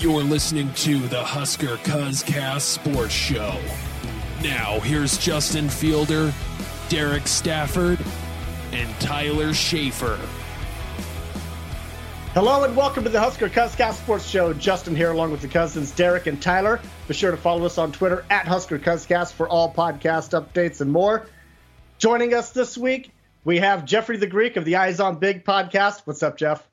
You're listening to the Husker Cuzcast Sports Show. Now, here's Justin Fielder, Derek Stafford, and Tyler Schaefer. Hello and welcome to the Husker Cuzcast Sports Show. Justin here along with the cousins Derek and Tyler. Be sure to follow us on Twitter at Husker Cuzcast for all podcast updates and more. Joining us this week, we have Jeffrey the Greek of the Eyes on Big podcast. What's up, Jeff?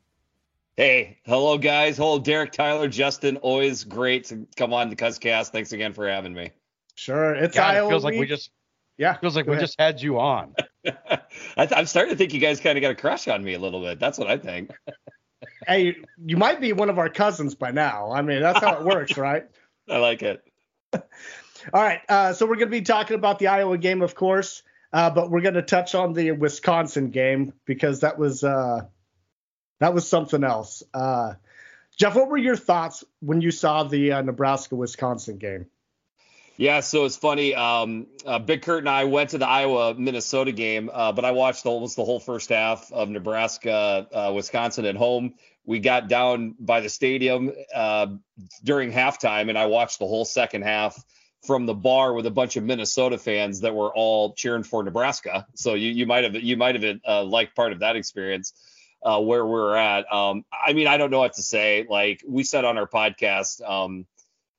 Hey, hello guys. Hello, Derek, Tyler, Justin. Always great to come on the Cuzcast. Thanks again for having me. Sure, it's God, Iowa it feels week. like we just yeah feels like we ahead. just had you on. I am starting to think you guys kind of got a crush on me a little bit. That's what I think. Hey, you might be one of our cousins by now. I mean, that's how it works, right? I like it. All right, uh, so we're going to be talking about the Iowa game, of course, uh, but we're going to touch on the Wisconsin game because that was uh, that was something else. Uh, Jeff, what were your thoughts when you saw the uh, Nebraska Wisconsin game? Yeah, so it's funny. Um, uh, Big Kurt and I went to the Iowa Minnesota game, uh, but I watched almost the whole first half of Nebraska Wisconsin at home. We got down by the stadium during halftime, and I watched the whole second half from the bar with a bunch of Minnesota fans that were all cheering for Nebraska. So you you might have you might have uh, liked part of that experience uh, where we're at. Um, I mean, I don't know what to say. Like we said on our podcast. Um,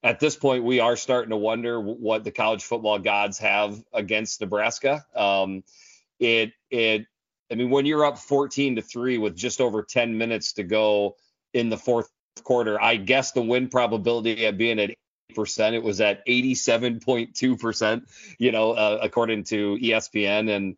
at this point, we are starting to wonder what the college football gods have against Nebraska. Um, it it I mean, when you're up 14 to three with just over 10 minutes to go in the fourth quarter, I guess the win probability at being at percent, it was at 87.2 percent. You know, uh, according to ESPN, and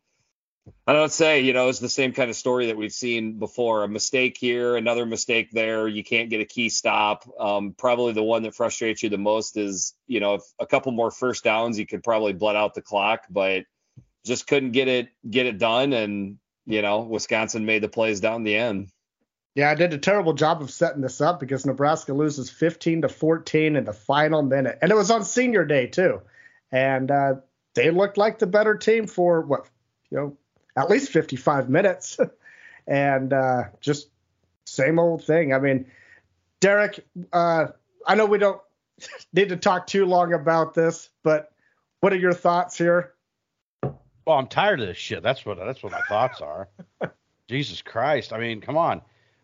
I don't say, you know, it's the same kind of story that we've seen before. A mistake here, another mistake there. You can't get a key stop. Um, probably the one that frustrates you the most is, you know, a couple more first downs, you could probably bled out the clock, but just couldn't get it get it done. And you know, Wisconsin made the plays down the end. Yeah, I did a terrible job of setting this up because Nebraska loses 15 to 14 in the final minute, and it was on Senior Day too, and uh, they looked like the better team for what you know at least 55 minutes, and uh, just same old thing. I mean, Derek, uh, I know we don't need to talk too long about this, but what are your thoughts here? Well, I'm tired of this shit. That's what that's what my thoughts are. Jesus Christ. I mean, come on.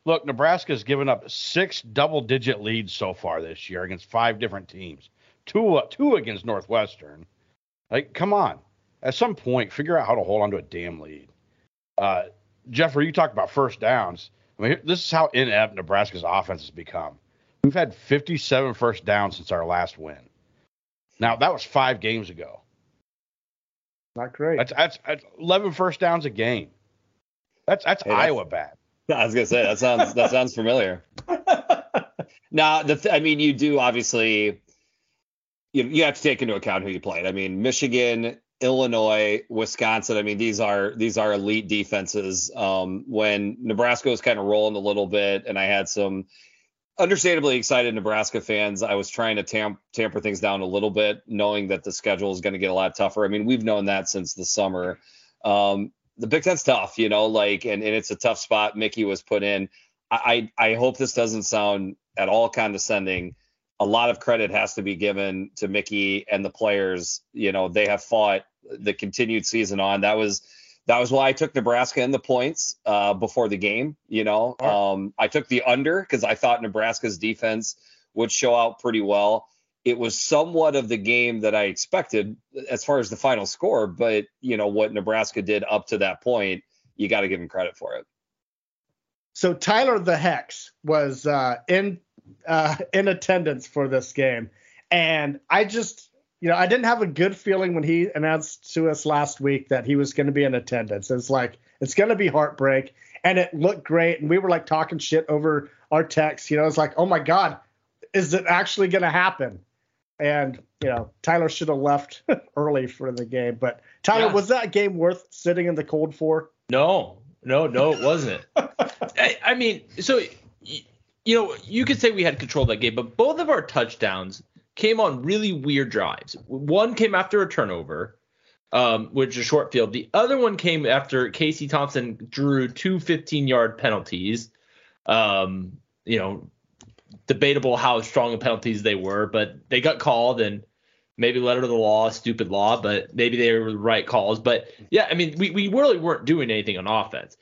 Look, Nebraska's given up six double-digit leads so far this year against five different teams. Two two against Northwestern. Like, come on. At some point, figure out how to hold on to a damn lead. Uh, Jeffrey, you talked about first downs. I mean, this is how inept Nebraska's offense has become. We've had 57 first downs since our last win. Now, that was five games ago. Not great. That's, that's, that's 11 first downs a game. That's that's Hey, that's- Iowa bad. I was gonna say that sounds that sounds familiar. Now, the th- I mean, you do obviously you you have to take into account who you played. I mean, Michigan, Illinois, Wisconsin. I mean, these are these are elite defenses. Um, when Nebraska was kind of rolling a little bit, and I had some understandably excited Nebraska fans, I was trying to tam- tamper things down a little bit, knowing that the schedule is going to get a lot tougher. I mean, we've known that since the summer. Um, the Big Ten's tough, you know, like, and, and it's a tough spot Mickey was put in. I, I I hope this doesn't sound at all condescending. A lot of credit has to be given to Mickey and the players. You know, they have fought the continued season on. That was that was why I took Nebraska in the points uh, before the game. You know, um, I took the under because I thought Nebraska's defense would show out pretty well. It was somewhat of the game that I expected as far as the final score, but you know what Nebraska did up to that point, you got to give them credit for it. So Tyler the Hex was uh, in uh, in attendance for this game, and I just you know I didn't have a good feeling when he announced to us last week that he was going to be in attendance. It's like it's going to be heartbreak, and it looked great, and we were like talking shit over our text. You know, it's like oh my god, is it actually going to happen? And you know, Tyler should have left early for the game. But Tyler, Yeah. was that game worth sitting in the cold for? No, no, no, it wasn't. I, I mean, so y- you know, you could say we had control of that game, but both of our touchdowns came on really weird drives. One came after a turnover. um, which is short field. The other one came after Casey Thompson drew two 15 yard penalties. Um, you know, debatable how strong of penalties they were, but they got called and maybe letter of the law, stupid law, but maybe they were the right calls. But yeah, I mean, we, we really weren't doing anything on offense.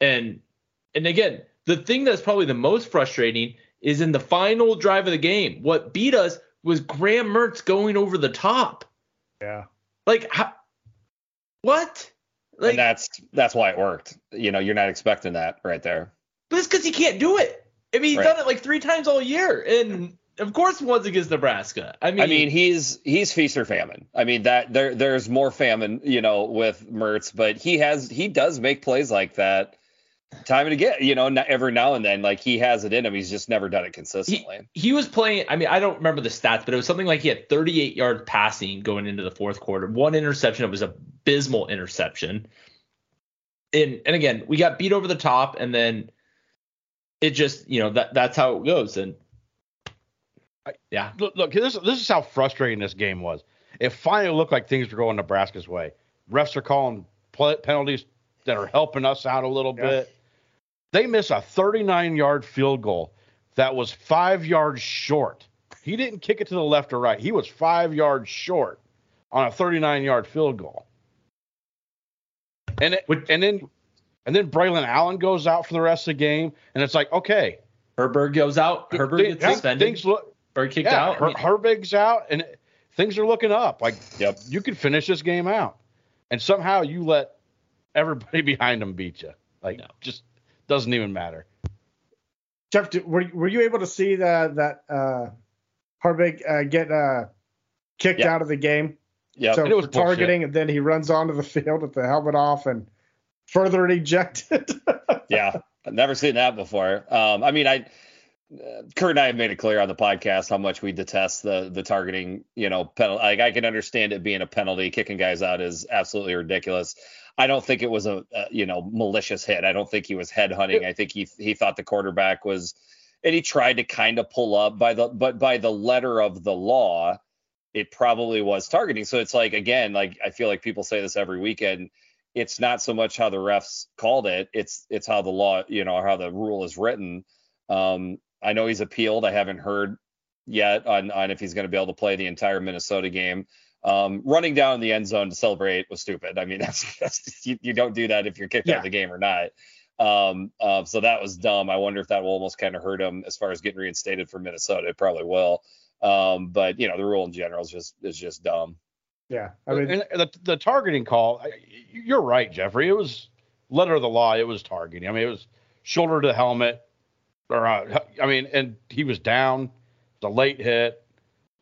And and again, the thing that's probably the most frustrating is in the final drive of the game. What beat us was Graham Mertz going over the top. Yeah. Like how, what? Like and that's that's why it worked. You know, you're not expecting that right there. but it's because he can't do it. I mean, he's Right. done it like three times all year, and of course, once against Nebraska. I mean, I mean, he's he's feast or famine. I mean that there there's more famine, you know, with Mertz, but he has he does make plays like that time and again. You know, not every now and then, like he has it in him. He's just never done it consistently. he was playing. I mean, I don't remember the stats, but it was something like he had 38 yards passing going into the fourth quarter. One interception. It was a abysmal interception. And and again, we got beat over the top, and then it just you know that that's how it goes. And yeah, Look, look this, this is how frustrating this game was. It finally looked like things were going Nebraska's way. Refs are calling pl- penalties that are helping us out a little Yeah. bit. They miss a 39 yard field goal that was five yards short. He didn't kick it to the left or right. He was five yards short on a 39 yard field goal. And it, Which- and then and then Braylon Allen goes out for the rest of the game, and it's like, okay, Herbig goes out. Herbig thi- gets thi- suspended things look or kicked yeah, out. I mean, Herbig's out, and things are looking up. Like, Yep. you could finish this game out, and somehow you let everybody behind them beat you. Like, No. just doesn't even matter. Jeff, did, were were you able to see the, that uh, Herbig uh, get uh, kicked Yeah. out of the game? Yeah, So And it was for targeting, and then he runs onto the field with the helmet off and further and ejected. yeah, I've never seen that before. Um, I mean, I uh, Kurt and I have made it clear on the podcast how much we detest the the targeting. You know, penalty. Like I can understand it being a penalty. Kicking guys out is absolutely ridiculous. I don't think it was a, a you know malicious hit. I don't think he was head hunting. I think he he thought the quarterback was, and he tried to kind of pull up by the but by the letter of the law, it probably was targeting. So it's like again, like I feel like people say this every weekend it's not so much how the refs called it it's it's how the law you know how the rule is written. Um i know he's appealed. I haven't heard yet on on if he's going to be able to play the entire minnesota game. Um running down the end zone to celebrate was stupid. I mean that's, that's you, you don't do that if you're kicked out of the game or not. Um uh, so that was dumb. I wonder if that will almost kind of hurt him as far as getting reinstated for minnesota. It probably will. Um but you know the rule in general is just is just dumb yeah, I mean, and the, the targeting call, you're right, Jeffrey. It was letter of the law. It was targeting. I mean, it was shoulder to helmet, or uh, I mean, and he was down. The late hit.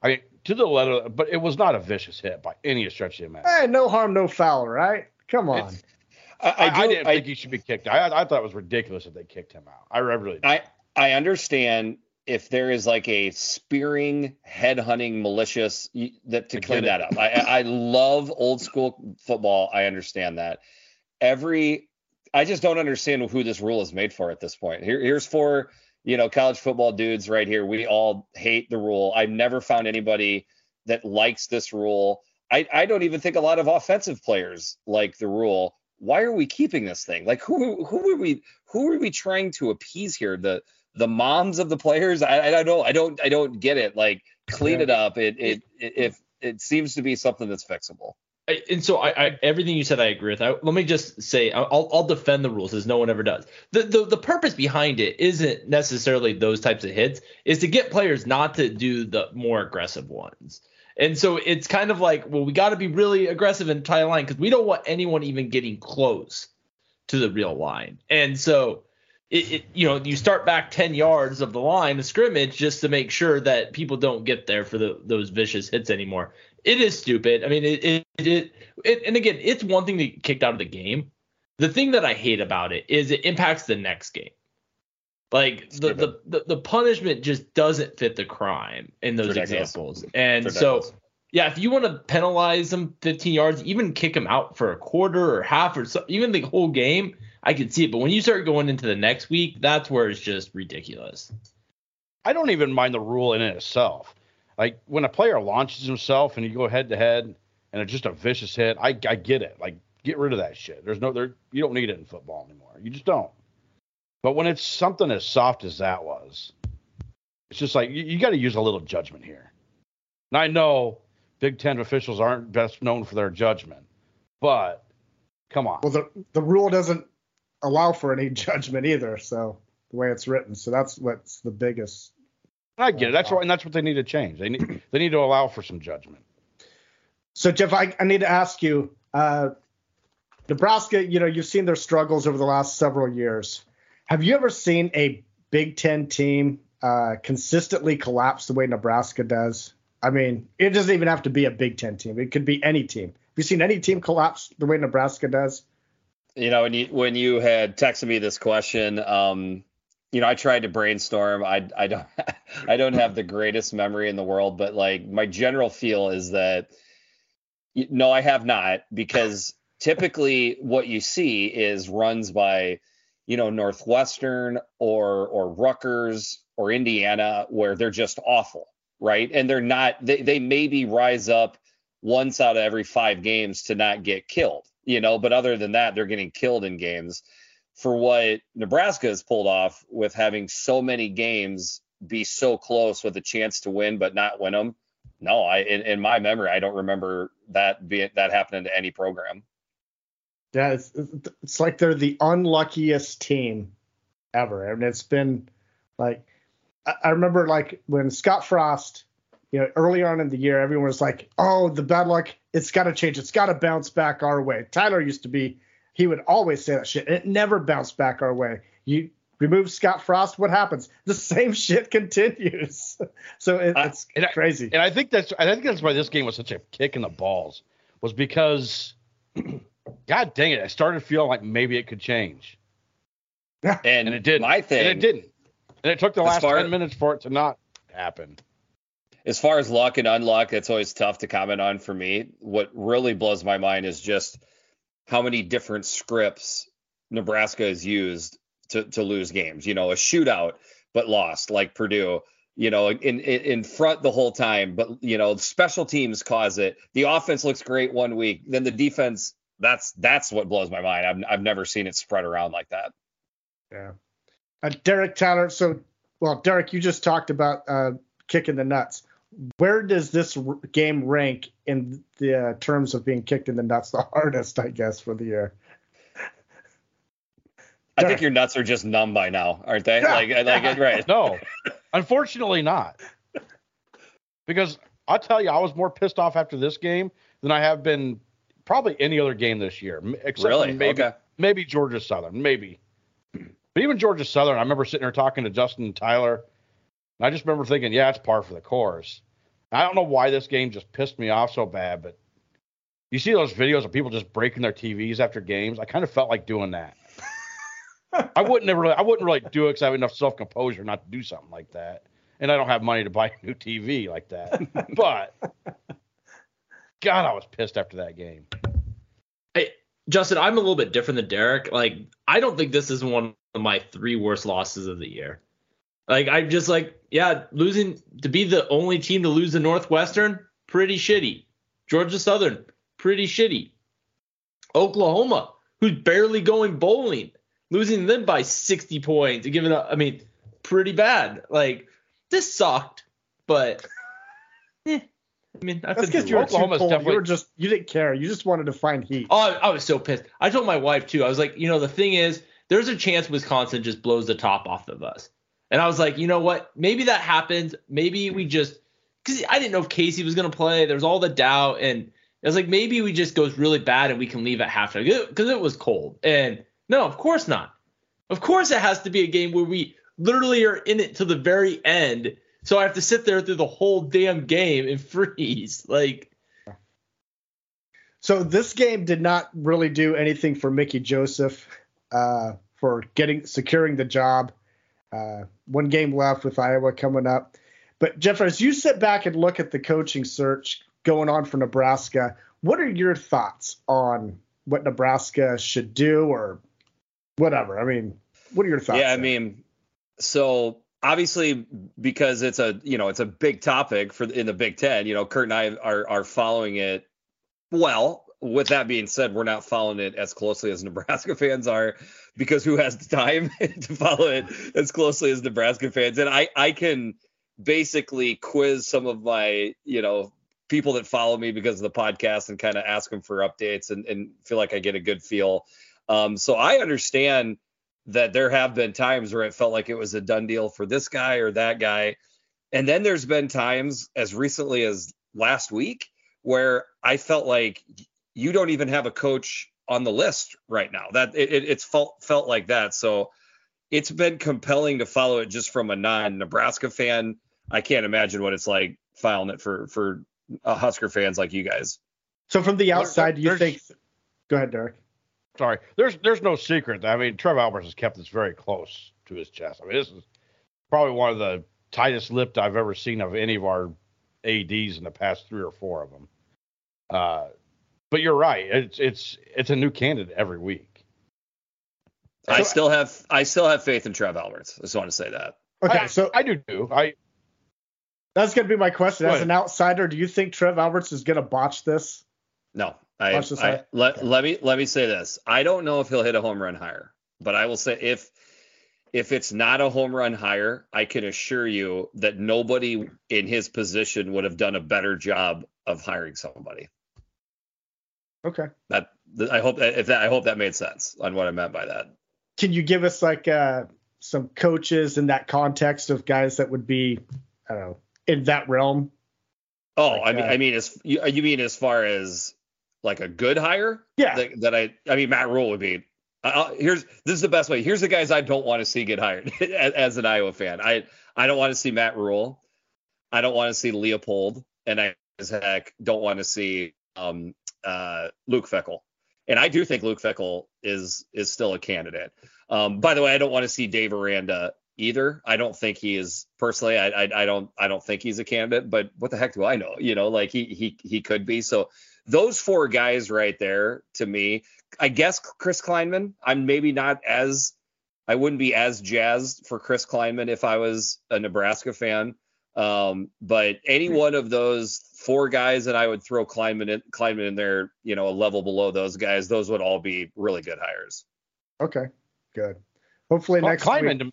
I mean, to the letter, but it was not a vicious hit by any stretch of the imagination. hey, no harm, no foul, right? Come on. It's- i, I, I, do, didn't I, think he should be kicked. I, I thought it was ridiculous that they kicked him out. I really did. I I understand if there is like a spearing, head hunting, malicious that to clean that up. I I I love old school football. I understand that. Every I just don't understand who this rule is made for at this point. Here here's for you know college football dudes right here. We all hate the rule. I've never found anybody that likes this rule. I, I don't even think a lot of offensive players like the rule. Why are we keeping this thing? Like who who are we who are we trying to appease here? The the moms of the players? I, I don't know. I don't I don't get it. Like clean it up. It it it if it seems to be something that's fixable. I- and so I, I everything you said I agree with. I, let me just say I'll I'll defend the rules as no one ever does. The, the the purpose behind it isn't necessarily those types of hits. Is to get players not to do the more aggressive ones. And so it's kind of like, well, we got to be really aggressive and tie a line because we don't want anyone even getting close to the real line. And so it, it you know you start back 10 yards of the line of scrimmage just to make sure that people don't get there for the, those vicious hits anymore. It is stupid. I mean it it, it it and again it's one thing to get kicked out of the game. The thing that i hate about it is it impacts the next game. Like the, the, the the punishment just doesn't fit the crime in those examples. And so yeah if you want to penalize them 15 yards even kick them out for a quarter or half or so even the whole game i can see it but when you start going into the next week that's where it's just ridiculous I don't even mind the rule in itself. Like when a player launches himself and you go head to head and it's just a vicious hit. I I get it. Like get rid of that shit. There's no there you don't need it in football anymore. You just don't. But when it's something as soft as that was, it's just like you, you got to use a little judgment here. And I know Big Ten officials aren't best known for their judgment, but come on. Well, the the rule doesn't allow for any judgment either. So the way it's written, so that's what's the biggest. I get it. That's what, and that's what they need to change. They need they need to allow for some judgment. So Jeff, I, I need to ask you, uh, Nebraska. You know, you've seen their struggles over the last several years. Have you ever seen a Big Ten team uh, consistently collapse the way Nebraska does? I mean, it doesn't even have to be a Big Ten team. It could be any team. Have you seen any team collapse the way Nebraska does? You know, when you when you had texted me this question, um, you know, I tried to brainstorm. I I don't I don't have the greatest memory in the world, but like my general feel is that no, I have not because typically what you see is runs by you know Northwestern or or Rutgers or Indiana where they're just awful, right? And they're not they they maybe rise up once out of every 5 games to not get killed, you know, but other than that they're getting killed in games. For what Nebraska has pulled off with having so many games be so close with a chance to win but not win them. No, I in, in my memory I don't remember that being that happening to any program. Yeah, it's, it's like they're the unluckiest team ever. and it's been like, I, I remember like when Scott Frost, you know, early on in the year, everyone was like, oh, the bad luck, it's got to change. It's got to bounce back our way. Tyler used to be, he would always say that shit. And it never bounced back our way. You remove Scott Frost, what happens? The same shit continues. so it, it's and crazy. I, and I think that's I think that's why this game was such a kick in the balls was because God dang it, I started feeling like maybe it could change. And, And it didn't. My thing, and it didn't. And it took the last far- 10 minutes for it to not happen. As far as luck and unluck, it's always tough to comment on for me. What really blows my mind is just how many different scripts Nebraska has used to, to lose games. You know, a shootout but lost, like Purdue. You know, in, in in front the whole time, but you know, special teams cause it. The offense looks great one week, then the defense. That's that's what blows my mind. I've I've never seen it spread around like that. Yeah. Uh, Derek Tyler. So, well, Derek, you just talked about uh, kicking the nuts. Where does this r- game rank in the uh, terms of being kicked in the nuts the hardest, I guess, for the year? I think your nuts are just numb by now, aren't they? Like like right. No, unfortunately not. Because I'll tell you, I was more pissed off after this game than I have been probably any other game this year, m- except Really? maybe Okay. maybe Georgia Southern, maybe. But even Georgia Southern, I remember sitting there talking to Justin and Tyler, and I just remember thinking, yeah, it's par for the course. I don't know why this game just pissed me off so bad, but you see those videos of people just breaking their TVs after games. I kind of felt like doing that. I wouldn't really, I wouldn't really do it because I have enough self composure not to do something like that, and I don't have money to buy a new TV like that. but God, I was pissed after that game. Hey, Justin, I'm a little bit different than Derek. Like, I don't think this is one of my three worst losses of the year. Like, I'm just like, yeah, losing to be the only team to lose to Northwestern, pretty shitty. Georgia Southern, pretty shitty. Oklahoma, who's barely going bowling, losing them by 60 points, giving up. I mean, pretty bad. Like, this sucked, but eh, I mean, I've because through you were it. too Oklahoma's cold. You definitely- were just you didn't care. You just wanted to find heat. Oh, I, I was so pissed. I told my wife too. I was like, you know, the thing is, there's a chance Wisconsin just blows the top off of us. And I was like, you know what? Maybe that happens. Maybe we just because I didn't know if Casey was gonna play. There's all the doubt, and I was like, maybe we just goes really bad and we can leave at halftime because it was cold. And no, of course not. Of course, it has to be a game where we literally are in it to the very end. So I have to sit there through the whole damn game and freeze. Like, So this game did not really do anything for Mickey Joseph uh, for getting securing the job. Uh, one game left with Iowa coming up. But Jeff, as you sit back and look at the coaching search going on for Nebraska, what are your thoughts on what Nebraska should do or whatever? I mean, what are your thoughts? Yeah, I mean, so obviously because it's a you know it's a big topic for in the Big Ten. You know, Kurt and I are are following it Well, with that being said, we're not following it as closely as Nebraska fans are because who has the time to follow it as closely as Nebraska fans? And I, I can basically quiz some of my, you know, people that follow me because of the podcast and kind of ask them for updates and, and feel like I get a good feel. Um, so I understand that there have been times where it felt like it was a done deal for this guy or that guy. And then there's been times as recently as last week where I felt like you don't even have a coach on the list right now. That it, it, it's felt felt like that. So it's been compelling to follow it just from a non-Nebraska fan. I can't imagine what it's like following it for for uh, Husker fans like you guys. So from the outside, do you think? Go ahead, Derek. Sorry, there's there's no secret. I mean, Trev Alberts has kept this very close to his chest. I mean, this is probably one of the tightest lipped I've ever seen of any of our ads in the past three or four of them. Uh, but you're right. It's it's it's a new candidate every week. I so, still have I still have faith in Trev Alberts. I just want to say that. Okay, I, so I do too. I that's gonna be my question. As an outsider, do you think Trev Alberts is gonna botch this? No. I, I let, okay. let me let me say this. I don't know if he'll hit a home run higher, but I will say if if it's not a home run higher, I can assure you that nobody in his position would have done a better job of hiring somebody. Okay. That I hope that if that I hope that made sense on what I meant by that. Can you give us like uh, some coaches in that context of guys that would be I don't know in that realm? Oh, like, I mean, uh, I mean, as you, you mean as far as like a good hire? Yeah. That, that I, I mean, Matt Rhule would be. Uh, here's this is the best way. Here's the guys I don't want to see get hired as, as, an Iowa fan. I I don't want to see Matt Rhule. I don't want to see Leipold, and I as heck don't want to see um, uh, Luke Fickell. And I do think Luke Fickell is is still a candidate. Um, by the way, I don't want to see Dave Aranda either. I don't think he is personally. I, I, I don't I don't think he's a candidate. But what the heck do I know? You know, like he he he could be. So those four guys right there to me. I guess Chris Klieman. I'm maybe not as I wouldn't be as jazzed for Chris Klieman if I was a Nebraska fan. Um, but any hmm. one of those four guys that I would throw Klieman in, Klieman in there, you know, a level below those guys, those would all be really good hires. Okay, good. Hopefully well, next Klieman week.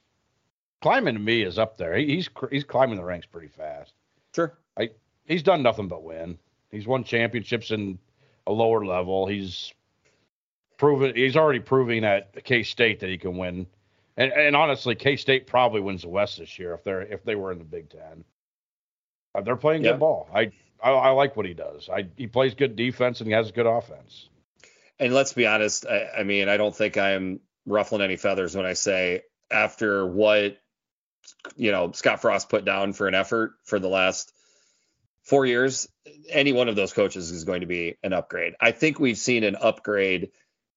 To, Klieman to me is up there. He, he's he's climbing the ranks pretty fast. Sure. I, he's done nothing but win. He's won championships in a lower level. He's proven he's already proving at K State that he can win. And, and honestly, K State probably wins the West this year if they're if they were in the Big Ten. Uh, they're playing yeah. good ball. I, I, I like what he does. I he plays good defense and he has good offense. And let's be honest. I, I mean, I don't think I'm ruffling any feathers when I say after what you know Scott Frost put down for an effort for the last four years, any one of those coaches is going to be an upgrade. I think we've seen an upgrade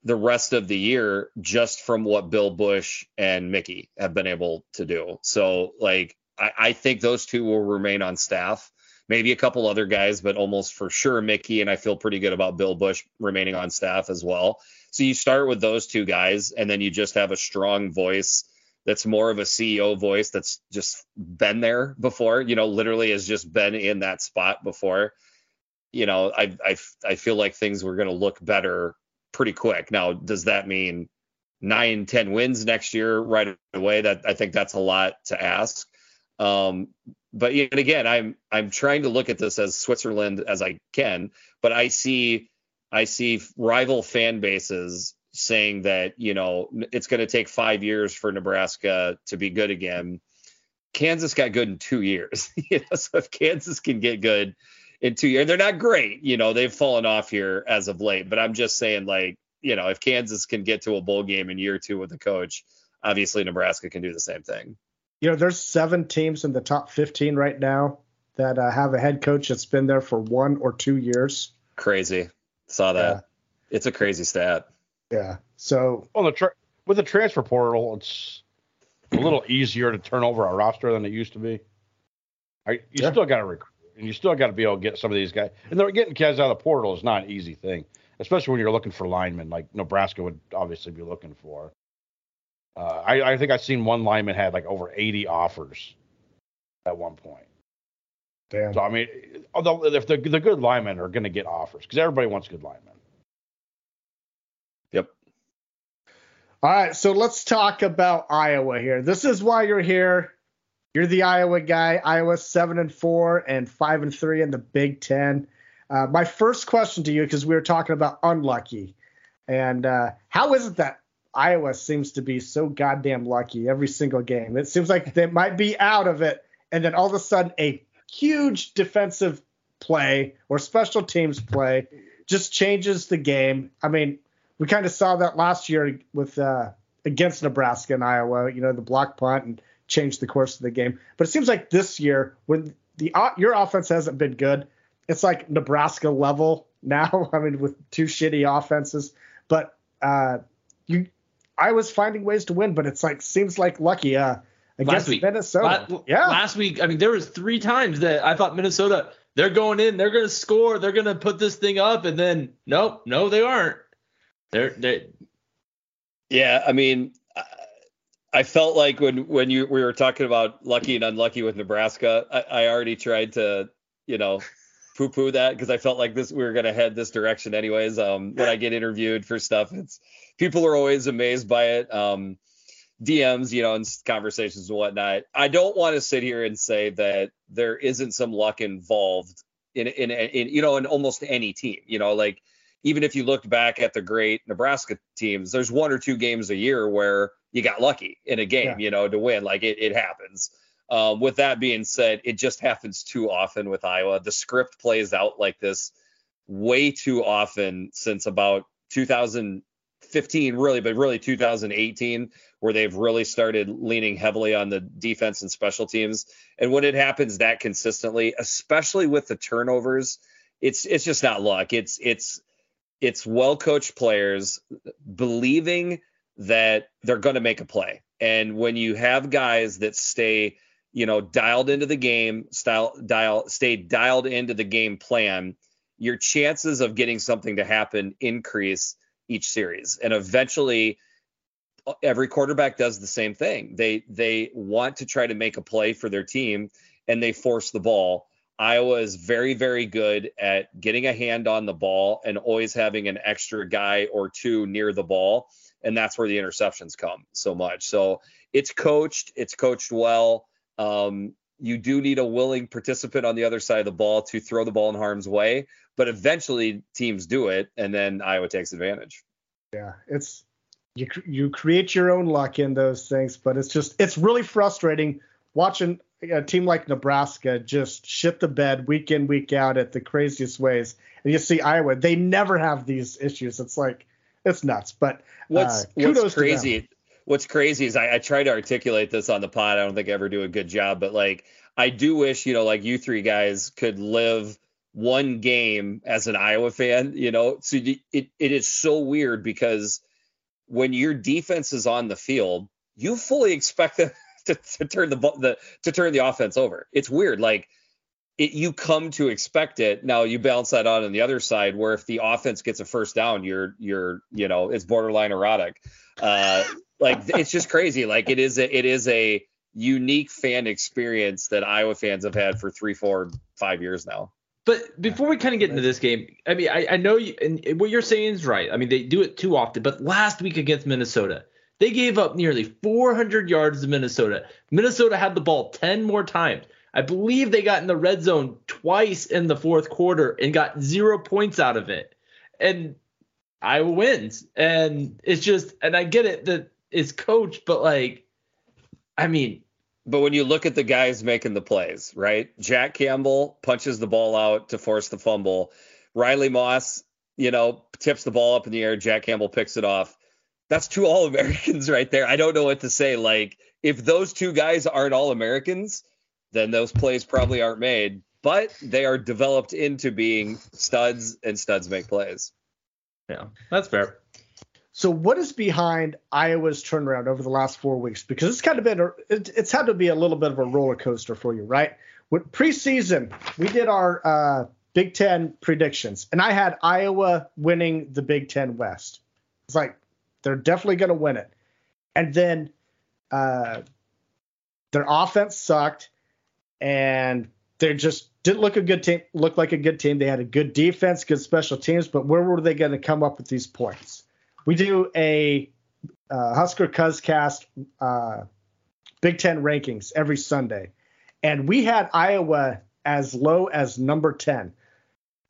the rest of the year just from what Bill Busch and Mickey have been able to do. So, like, I, I think those two will remain on staff. Maybe a couple other guys, but almost for sure Mickey. And I feel pretty good about Bill Busch remaining on staff as well. So you start with those two guys, and then you just have a strong voice that's more of a CEO voice that's just been there before, you know, literally has just been in that spot before. You know, I I, I feel like things were going to look better pretty quick. Now, does that mean nine, ten wins next year right away? That I think that's a lot to ask. Um, but yet again, I'm I'm trying to look at this as Switzerland as I can, but I see I see rival fan bases saying that you know it's going to take five years for Nebraska to be good again. Kansas got good in two years. you know, so if Kansas can get good in two years, they're not great. You know, they've fallen off here as of late. But I'm just saying, like, you know, if Kansas can get to a bowl game in year two with a coach, obviously Nebraska can do the same thing. You know, there's seven teams in the top 15 right now that uh, have a head coach that's been there for one or two years. Crazy. Saw that. Yeah. It's a crazy stat. Yeah. So well, the tra- with the transfer portal, it's a little easier to turn over a roster than it used to be. I, you yeah. still got to recruit, and you still got to be able to get some of these guys. And they're getting kids out of the portal is not an easy thing, especially when you're looking for linemen, like Nebraska would obviously be looking for. Uh, I, I think I've seen one lineman had like over 80 offers at one point. Damn. So I mean, although if the the good linemen are going to get offers because everybody wants good linemen. Yep. All right, so let's talk about Iowa here. This is why you're here. You're the Iowa guy. Iowa seven and four and five and three in the Big Ten. Uh, my first question to you, because we were talking about unlucky, and uh, how is it that Iowa seems to be so goddamn lucky every single game? It seems like they might be out of it, and then all of a sudden a huge defensive play or special teams play just changes the game. I mean, we kind of saw that last year with uh, against Nebraska and Iowa. You know, the block punt and changed the course of the game. But it seems like this year, when the uh, your offense hasn't been good, it's like Nebraska level now. I mean, with two shitty offenses, but uh, you, I was finding ways to win, but it's like seems like lucky. Uh, against last week, Minnesota, La- yeah, Last week, I mean, there was three times that I thought Minnesota they're going in, they're going to score, they're going to put this thing up, and then nope, no, they aren't. They're they Yeah, I mean, I- felt like when when you we were talking about lucky and unlucky with Nebraska, I, I already tried to, you know, poo-poo that because I felt like this we were gonna head this direction anyways. Um, when I get interviewed for stuff, it's people are always amazed by it. Um, DMs, you know, and conversations and whatnot. I don't want to sit here and say that there isn't some luck involved in in in you know in almost any team. You know, like even if you looked back at the great Nebraska teams, there's one or two games a year where you got lucky in a game, Yeah. you know, to win. Like it, it happens. Um, with that being said, it just happens too often with Iowa. The script plays out like this way too often since about 2015, really, but really 2018, where they've really started leaning heavily on the defense and special teams. And when it happens that consistently, especially with the turnovers, it's it's just not luck. It's it's it's well coached players believing that they're going to make a play. And when you have guys that stay, you know, dialed into the game, style dial stay dialed into the game plan, your chances of getting something to happen increase each series. And eventually every quarterback does the same thing. They they want to try to make a play for their team and they force the ball. Iowa is very, very good at getting a hand on the ball and always having an extra guy or two near the ball. And that's where the interceptions come so much. So it's coached, it's coached well. Um, you do need a willing participant on the other side of the ball to throw the ball in harm's way, but eventually teams do it, and then Iowa takes advantage. Yeah, it's you you create your own luck in those things, but it's just it's really frustrating watching a team like Nebraska just shit the bed week in week out at the craziest ways. And you see Iowa, they never have these issues. It's like it's nuts. But What's uh, kudos what's crazy? What's crazy is I, I try to articulate this on the pod. I don't think I ever do a good job, but like I do wish, you know, like you three guys could live one game as an Iowa fan, you know. So it it is so weird because when your defense is on the field, you fully expect them to, to turn the, the to turn the offense over. It's weird. Like it, you come to expect it. Now you balance that out on the other side, where if the offense gets a first down, you're you're you know it's borderline erotic. Uh, like it's just crazy. Like it is a it is a unique fan experience that Iowa fans have had for three, four, five years now. But before we kind of get into this game, I mean, I, I know you, and what you're saying is right. I mean, they do it too often. But last week against Minnesota, they gave up nearly 400 yards to Minnesota. Minnesota had the ball 10 more times. I believe they got in the red zone twice in the fourth quarter and got zero points out of it. And Iowa wins. And it's just, and I get it that it's coached, but like, I mean, But when you look at the guys making the plays, right? Jack Campbell punches the ball out to force the fumble. Riley Moss, you know, tips the ball up in the air. Jack Campbell picks it off. That's two All Americans right there. I don't know what to say. Like, if those two guys aren't All Americans, then those plays probably aren't made. But they are developed into being studs, and studs make plays. yeah, that's fair. So what is behind Iowa's turnaround over the last four weeks? Because it's kind of been a, it, it's had to be a little bit of a roller coaster for you, right? With preseason, we did our uh, Big Ten predictions, and I had Iowa winning the Big Ten West. It's like they're definitely going to win it, and then uh, their offense sucked, and they're just didn't look a good team. Looked like a good team. They had a good defense, good special teams. But where were they going to come up with these points? We do a uh, Husker Cuzcast uh, Big Ten rankings every Sunday, and we had Iowa as low as number ten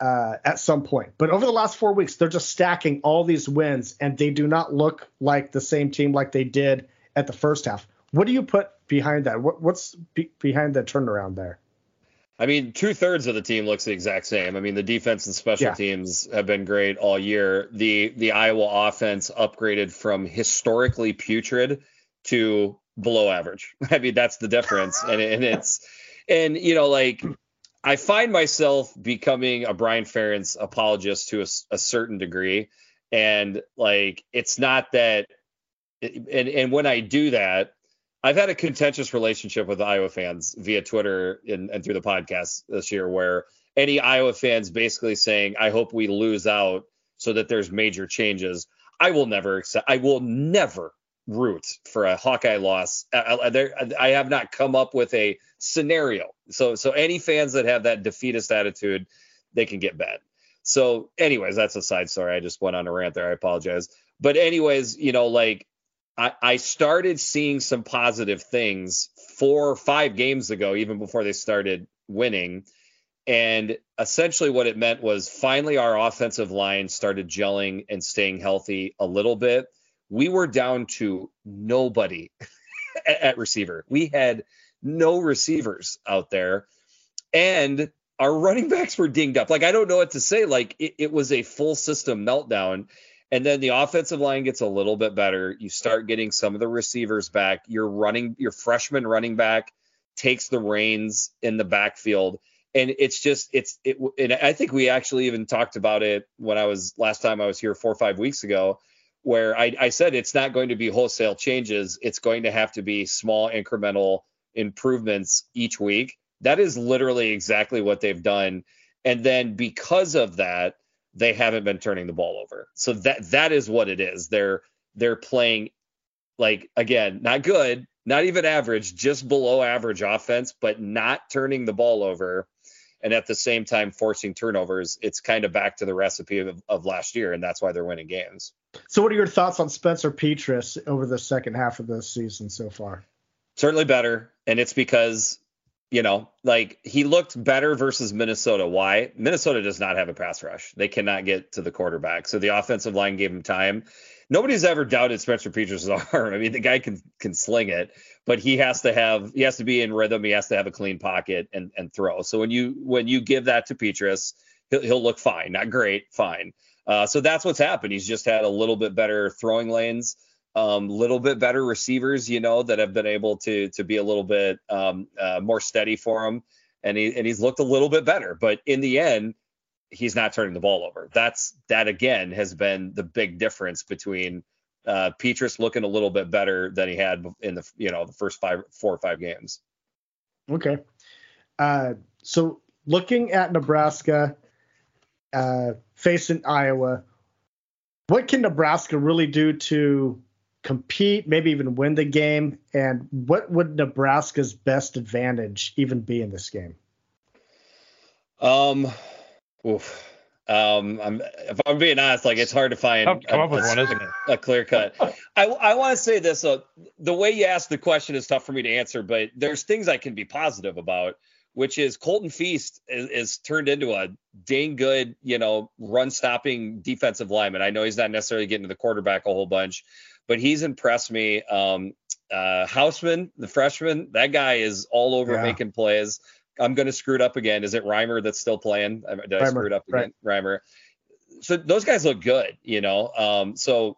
uh, at some point. But over the last four weeks, they're just stacking all these wins, and they do not look like the same team like they did at the first half. What do you put behind that? What, what's be- behind the turnaround there? I mean, two thirds of the team looks the exact same. I mean, the defense and special yeah. teams have been great all year. The the Iowa offense upgraded from historically putrid to below average. I mean, that's the difference, and and it's and you know like I find myself becoming a Brian Ferentz apologist to a, a certain degree, and like it's not that, and and when I do that, I've had a contentious relationship with Iowa fans via Twitter and, and through the podcast this year, where any Iowa fans basically saying, "I hope we lose out so that there's major changes." I will never accept. I will never root for a Hawkeye loss. I, I, there, I have not come up with a scenario. So, so any fans that have that defeatist attitude, they can get bad. So, anyways, that's a side story. I just went on a rant there. I apologize. But anyways, you know, like I, started seeing some positive things four or five games ago, even before they started winning. And essentially, what it meant was finally our offensive line started gelling and staying healthy a little bit. We were down to nobody at, at receiver. We had no receivers out there. And our running backs were dinged up. Like, I don't know what to say. Like, it, it was a full system meltdown. And then the offensive line gets a little bit better. You start getting some of the receivers back. Your running, your freshman running back takes the reins in the backfield. And it's just, it's, it, and I think we actually even talked about it when I was last time I was here four or five weeks ago, where I, I said it's not going to be wholesale changes. It's going to have to be small incremental improvements each week. That is literally exactly what they've done. And then because of that, they haven't been turning the ball over. So that that is what it is. They're they're playing like again, not good, not even average, just below average offense, but not turning the ball over and at the same time forcing turnovers. It's kind of back to the recipe of, of last year, and that's why they're winning games. So what are your thoughts on Spencer Petras over the second half of the season so far? Certainly better. And it's because you know, like he looked better versus Minnesota. Why? Minnesota does not have a pass rush. They cannot get to the quarterback. So the offensive line gave him time. Nobody's ever doubted Spencer Petras' arm. I mean, the guy can can sling it, but he has to have he has to be in rhythm. He has to have a clean pocket and and throw. So when you when you give that to Petras, he'll, he'll look fine. Not great, fine. Uh, so that's what's happened. He's just had a little bit better throwing lanes um, little bit better receivers, you know, that have been able to to be a little bit um, uh, more steady for him, and he and he's looked a little bit better. But in the end, he's not turning the ball over. That's that again has been the big difference between uh, Petras looking a little bit better than he had in the you know the first five four or five games. Okay, uh, so looking at Nebraska uh, facing Iowa, what can Nebraska really do to compete, maybe even win the game? And what would Nebraska's best advantage even be in this game? Um, oof. Um, I'm, if I'm being honest, like it's hard to find come a, up with a, one, isn't it? a clear cut. I, I want to say this. Uh, the way you ask the question is tough for me to answer, but there's things I can be positive about, which is Colton Feist is, is turned into a dang good, you know, run stopping defensive lineman. I know he's not necessarily getting to the quarterback a whole bunch, but he's impressed me. Um, uh, Hausmann, the freshman, that guy is all over yeah. making plays. I'm going to screw it up again. Is it Reimer that's still playing? Did Reimer, I screw it up again? Right. Reimer. So those guys look good, you know. Um, so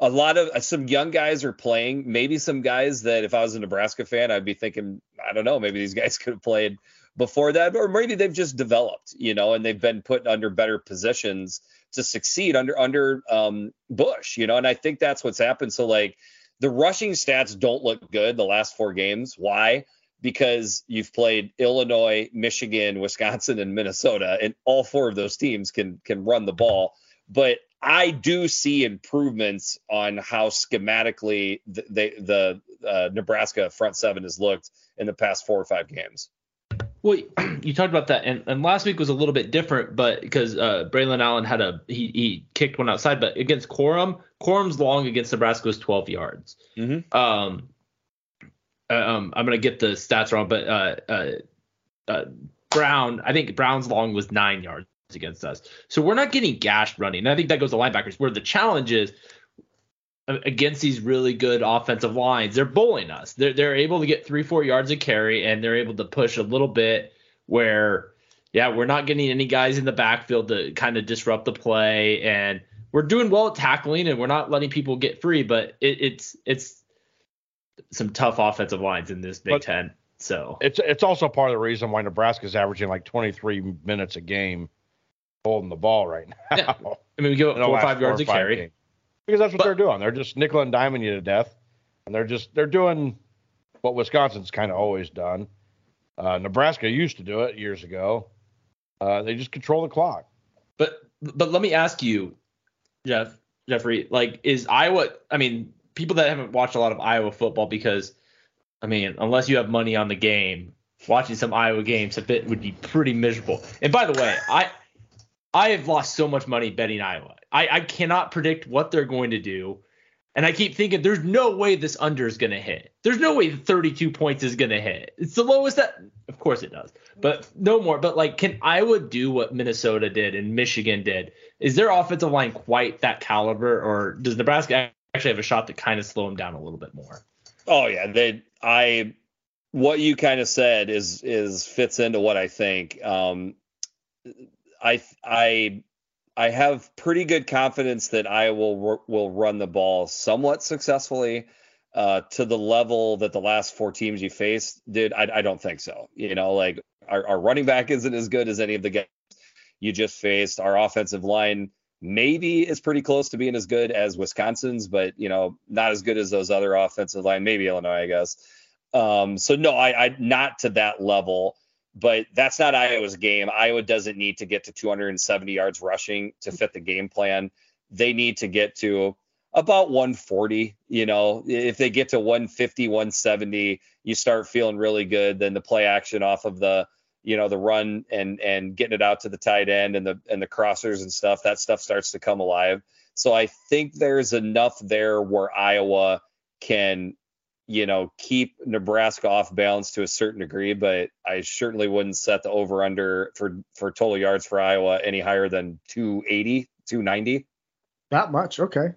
a lot of uh, some young guys are playing. Maybe some guys that if I was a Nebraska fan, I'd be thinking, I don't know, maybe these guys could have played before that, or maybe they've just developed, you know, and they've been put under better positions to succeed under under um, Busch, you know, and I think that's what's happened. So like the rushing stats don't look good the last four games. Why? Because you've played Illinois, Michigan, Wisconsin, and Minnesota, and all four of those teams can can run the ball. But I do see improvements on how schematically the the, the uh, Nebraska front seven has looked in the past four or five games. Well, you talked about that, and, and last week was a little bit different, but because uh, Braylon Allen had a he he kicked one outside, but against Corum, Corum's long against Nebraska was 12 yards. Mhm. Um, uh, um, I'm gonna get the stats wrong, but uh, uh, uh, Brown, I think Brown's long was nine yards against us. So we're not getting gashed running. And I think that goes to linebackers, where the challenge is against these really good offensive lines, they're bullying us. They're they're able to get three, four yards of carry, and they're able to push a little bit where, yeah, we're not getting any guys in the backfield to kind of disrupt the play, and we're doing well at tackling, and we're not letting people get free, but it, it's it's some tough offensive lines in this Big But- Ten. So It's it's also part of the reason why Nebraska's averaging like 23 minutes a game holding the ball right now. Yeah. I mean, we give up in the four or five yards or of five carry. games. Because that's what But- they're doing. They're just nickel and diming you to death, and they're just they're doing what Wisconsin's kind of always done. Uh, Nebraska used to do it years ago. Uh, they just control the clock. But but let me ask you, Jeff Jeffrey, like is Iowa? I mean, people that haven't watched a lot of Iowa football because, I mean, unless you have money on the game, watching some Iowa games a bit would be pretty miserable. And by the way, I I have lost so much money betting Iowa. I I cannot predict what they're going to do. And I keep thinking there's no way this under is going to hit. There's no way 32 points is going to hit. It's the lowest that of course it does. But no more. But like can Iowa do what Minnesota did and Michigan did? Is their offensive line quite that caliber or does Nebraska actually have a shot to kind of slow them down a little bit more? Oh yeah, they I what you kind of said is is fits into what I think. Um, I I I have pretty good confidence that I will will run the ball somewhat successfully. Uh, to the level that the last four teams you faced did, I, I don't think so. You know, like our, our running back isn't as good as any of the guys you just faced. Our offensive line maybe is pretty close to being as good as Wisconsin's, but you know, not as good as those other offensive line, maybe Illinois, I guess. Um, so no, I, I not to that level, but that's not Iowa's game. Iowa doesn't need to get to 270 yards rushing to fit the game plan. They need to get to about 140. You know, if they get to 150, 170, you start feeling really good. Then the play action off of the you know the run and and getting it out to the tight end and the and the crossers and stuff that stuff starts to come alive so i think there's enough there where iowa can you know keep nebraska off balance to a certain degree but i certainly wouldn't set the over under for for total yards for iowa any higher than 280 290 That much, okay.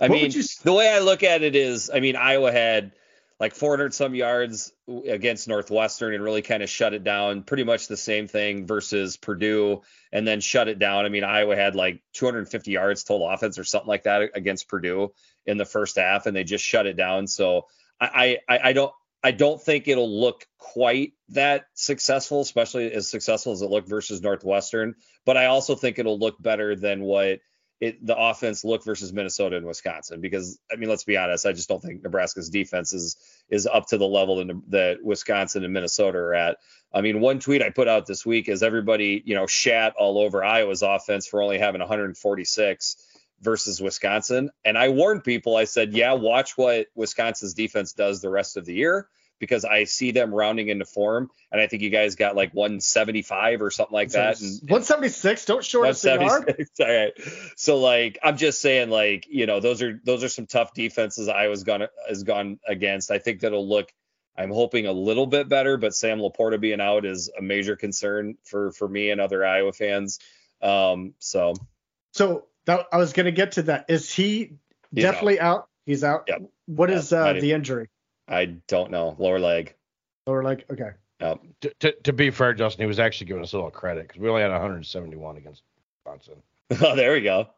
i What mean you the way i look at it is i mean iowa had like 400 some yards against Northwestern and really kind of shut it down. Pretty much the same thing versus Purdue and then shut it down. I mean, Iowa had like 250 yards total offense or something like that against Purdue in the first half, and they just shut it down. So I I, I don't I don't think it'll look quite that successful, especially as successful as it looked versus Northwestern. But I also think it'll look better than what it, the offense looked versus Minnesota and Wisconsin. Because I mean, let's be honest, I just don't think Nebraska's defense is is up to the level that, that Wisconsin and Minnesota are at. I mean, one tweet I put out this week is everybody, you know, shat all over Iowa's offense for only having 146 versus Wisconsin. And I warned people, I said, yeah, watch what Wisconsin's defense does the rest of the year because I see them rounding into form. And I think you guys got like 175 or something like that. And 176. Don't short us a yard. 176. All right. So like I'm just saying like, you know, those are those are some tough defenses I was gonna has gone against. I think that'll look I'm hoping a little bit better, but Sam Laporta being out is a major concern for for me and other Iowa fans. Um so So that, I was going to get to that. Is he He's definitely out. He's out. Yep. What Yep. is uh, even- the injury? I don't know. Lower leg. Lower leg. okay. Yep. To, to, to be fair, Justin, he was actually giving us a little credit because we only had 171 against Wisconsin. Oh, there we go.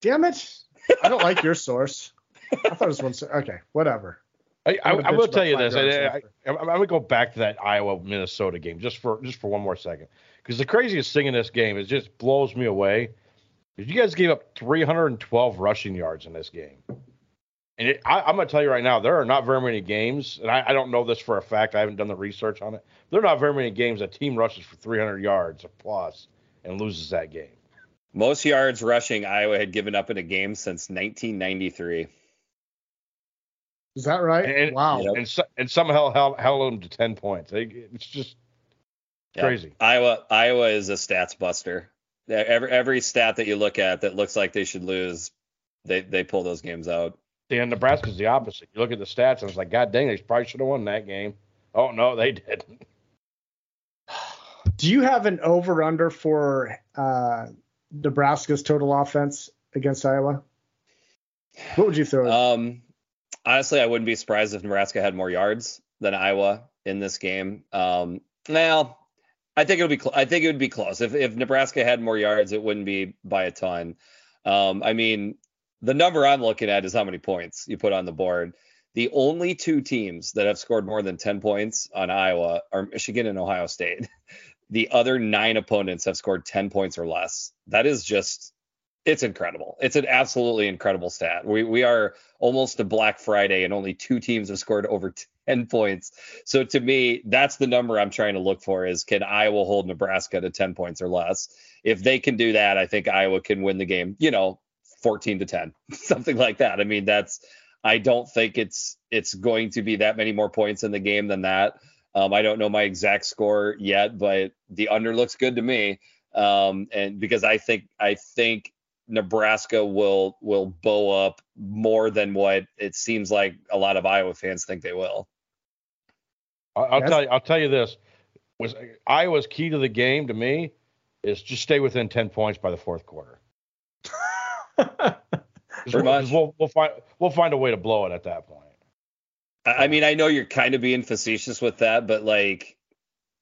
Damn it. I don't like your source. I thought it was one. so- Okay, whatever. I, I, I'm gonna I bitch will tell you this. I, yards I, after. I, I'm going to go back to that Iowa Minnesota game just for just for one more second because the craziest thing in this game is just blows me away. Is you guys gave up 312 rushing yards in this game, and it, I, I'm going to tell you right now there are not very many games, and I, I don't know this for a fact. I haven't done the research on it. There are not very many games a team rushes for 300 yards plus and loses that game. Most yards rushing Iowa had given up in a game since 1993. Is that right? And- wow. Yep. and so, and somehow held, held them to ten points. It's just Yeah. crazy. Iowa Iowa is a stats buster. Yeah, Every every stat that you look at that looks like they should lose, they they pull those games out. And Nebraska's the opposite. You look at the stats and it's like, God dang, they probably should have won that game. Oh no, they didn't. Do you have an over under for uh, Nebraska's total offense against Iowa? What would you throw? Um, honestly, I wouldn't be surprised if Nebraska had more yards than Iowa in this game. Um, now, I think it'll be. Cl- I think it would be close. If if Nebraska had more yards, it wouldn't be by a ton. Um, I mean, the number I'm looking at is how many points you put on the board. The only two teams that have scored more than 10 points on Iowa are Michigan and Ohio State. The other nine opponents have scored 10 points or less. That is just it's incredible. It's an absolutely incredible stat. We we are almost to Black Friday and only two teams have scored over 10 points. So to me, that's the number I'm trying to look for is can Iowa hold Nebraska to 10 points or less? If they can do that, I think Iowa can win the game, you know, 14 to 10, something like that. I mean, that's I don't think it's it's going to be that many more points in the game than that. Um, I don't know my exact score yet, but the under looks good to me. Um, and because I think I think Nebraska will will bow up more than what it seems like a lot of Iowa fans think they will. I'll, I'll tell you. I'll tell you this: was Iowa's key to the game to me is just stay within ten points by the fourth quarter. We'll. We'll, we'll find we'll find a way to blow it at that point. I I mean, I know you're kind of being facetious with that, but like,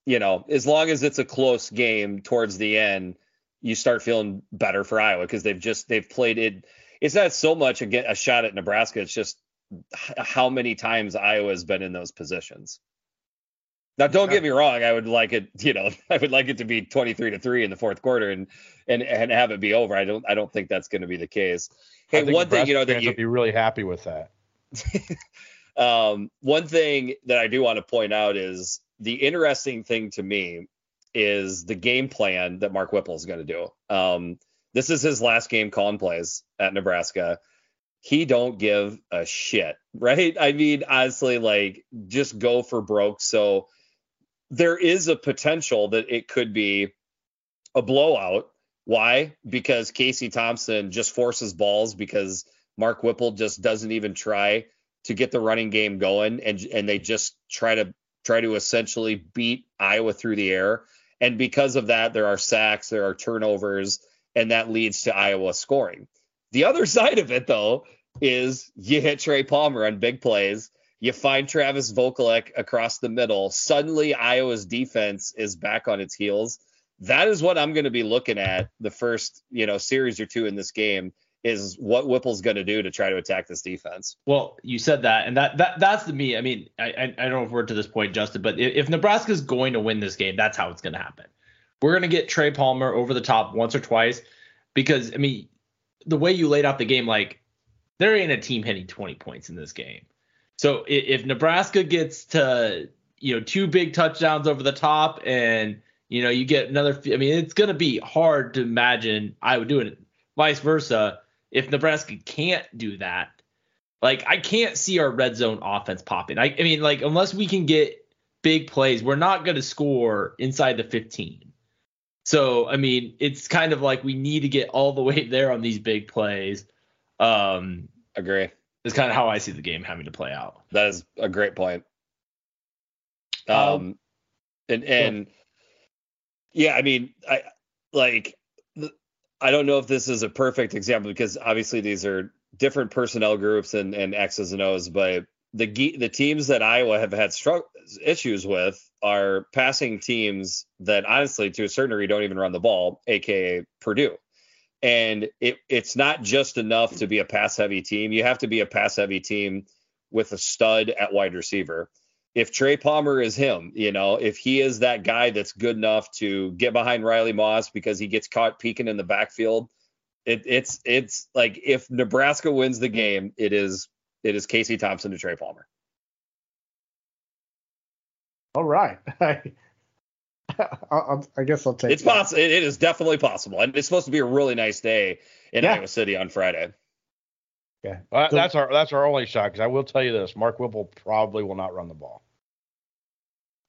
you know, as long as it's a close game towards the end, you start feeling better for Iowa because they've just they've played it. It's not so much a, get, a shot at Nebraska. It's just how many times Iowa has been in those positions. Now, don't get me wrong. I would like it, you know, I would like it to be 23 to three in the fourth quarter and and and have it be over. I don't I don't think that's going to be the case. I Hey, think one thing you know that fans you would be really happy with that. um, one thing that I do want to point out is the interesting thing to me is the game plan that Mark Whipple is going to do. Um, this is his last game calling plays at Nebraska. He don't give a shit, right? I mean, honestly, like just go for broke. So there is a potential that it could be a blowout. Why? Because Casey Thompson just forces balls because Mark Whipple just doesn't even try to get the running game going and and they just try to try to essentially beat Iowa through the air and because of that there are sacks there are turnovers and that leads to Iowa scoring the other side of it though is you hit Trey Palmer on big plays you find Travis Vokolek across the middle suddenly Iowa's defense is back on its heels that is what I'm going to be looking at the first you know series or two in this game is what Whipple's going to do to try to attack this defense. Well, you said that, and that that that's the me. I mean, I I, I don't know if we're to this point, Justin, but if, if Nebraska's going to win this game, that's how it's going to happen. We're going to get Trey Palmer over the top once or twice, because I mean, the way you laid out the game, like there ain't a team hitting 20 points in this game. So i- if Nebraska gets to you know two big touchdowns over the top, and you know you get another, I mean, it's going to be hard to imagine I would do it. Vice versa, if Nebraska can't do that, like I can't see our red zone offense popping. I, I mean, like unless we can get big plays, we're not going to score inside the 15. So I mean, it's kind of like we need to get all the way there on these big plays. Um, Agree. Is kind of how I see the game having to play out. That is a great point. Um, Um, and and yeah, I mean, I like I don't know if this is a perfect example because obviously these are different personnel groups and and X's and O's, but the ge- the teams that Iowa have had strugg- issues with are passing teams that honestly, to a certain degree, don't even run the ball, aka Purdue. And it it's not just enough to be a pass heavy team. You have to be a pass heavy team with a stud at wide receiver. If Trey Palmer is him, you know, if he is that guy that's good enough to get behind Riley Moss because he gets caught peeking in the backfield, it, it's it's like if Nebraska wins the game, it is it is Casey Thompson to Trey Palmer. All right. I'll, I guess I'll take It's that. possible. It, it is definitely possible, and it's supposed to be a really nice day in Yeah. Iowa City on Friday. Yeah, Well, So- that's our that's our only shot because I will tell you this: Mark Whipple probably will not run the ball.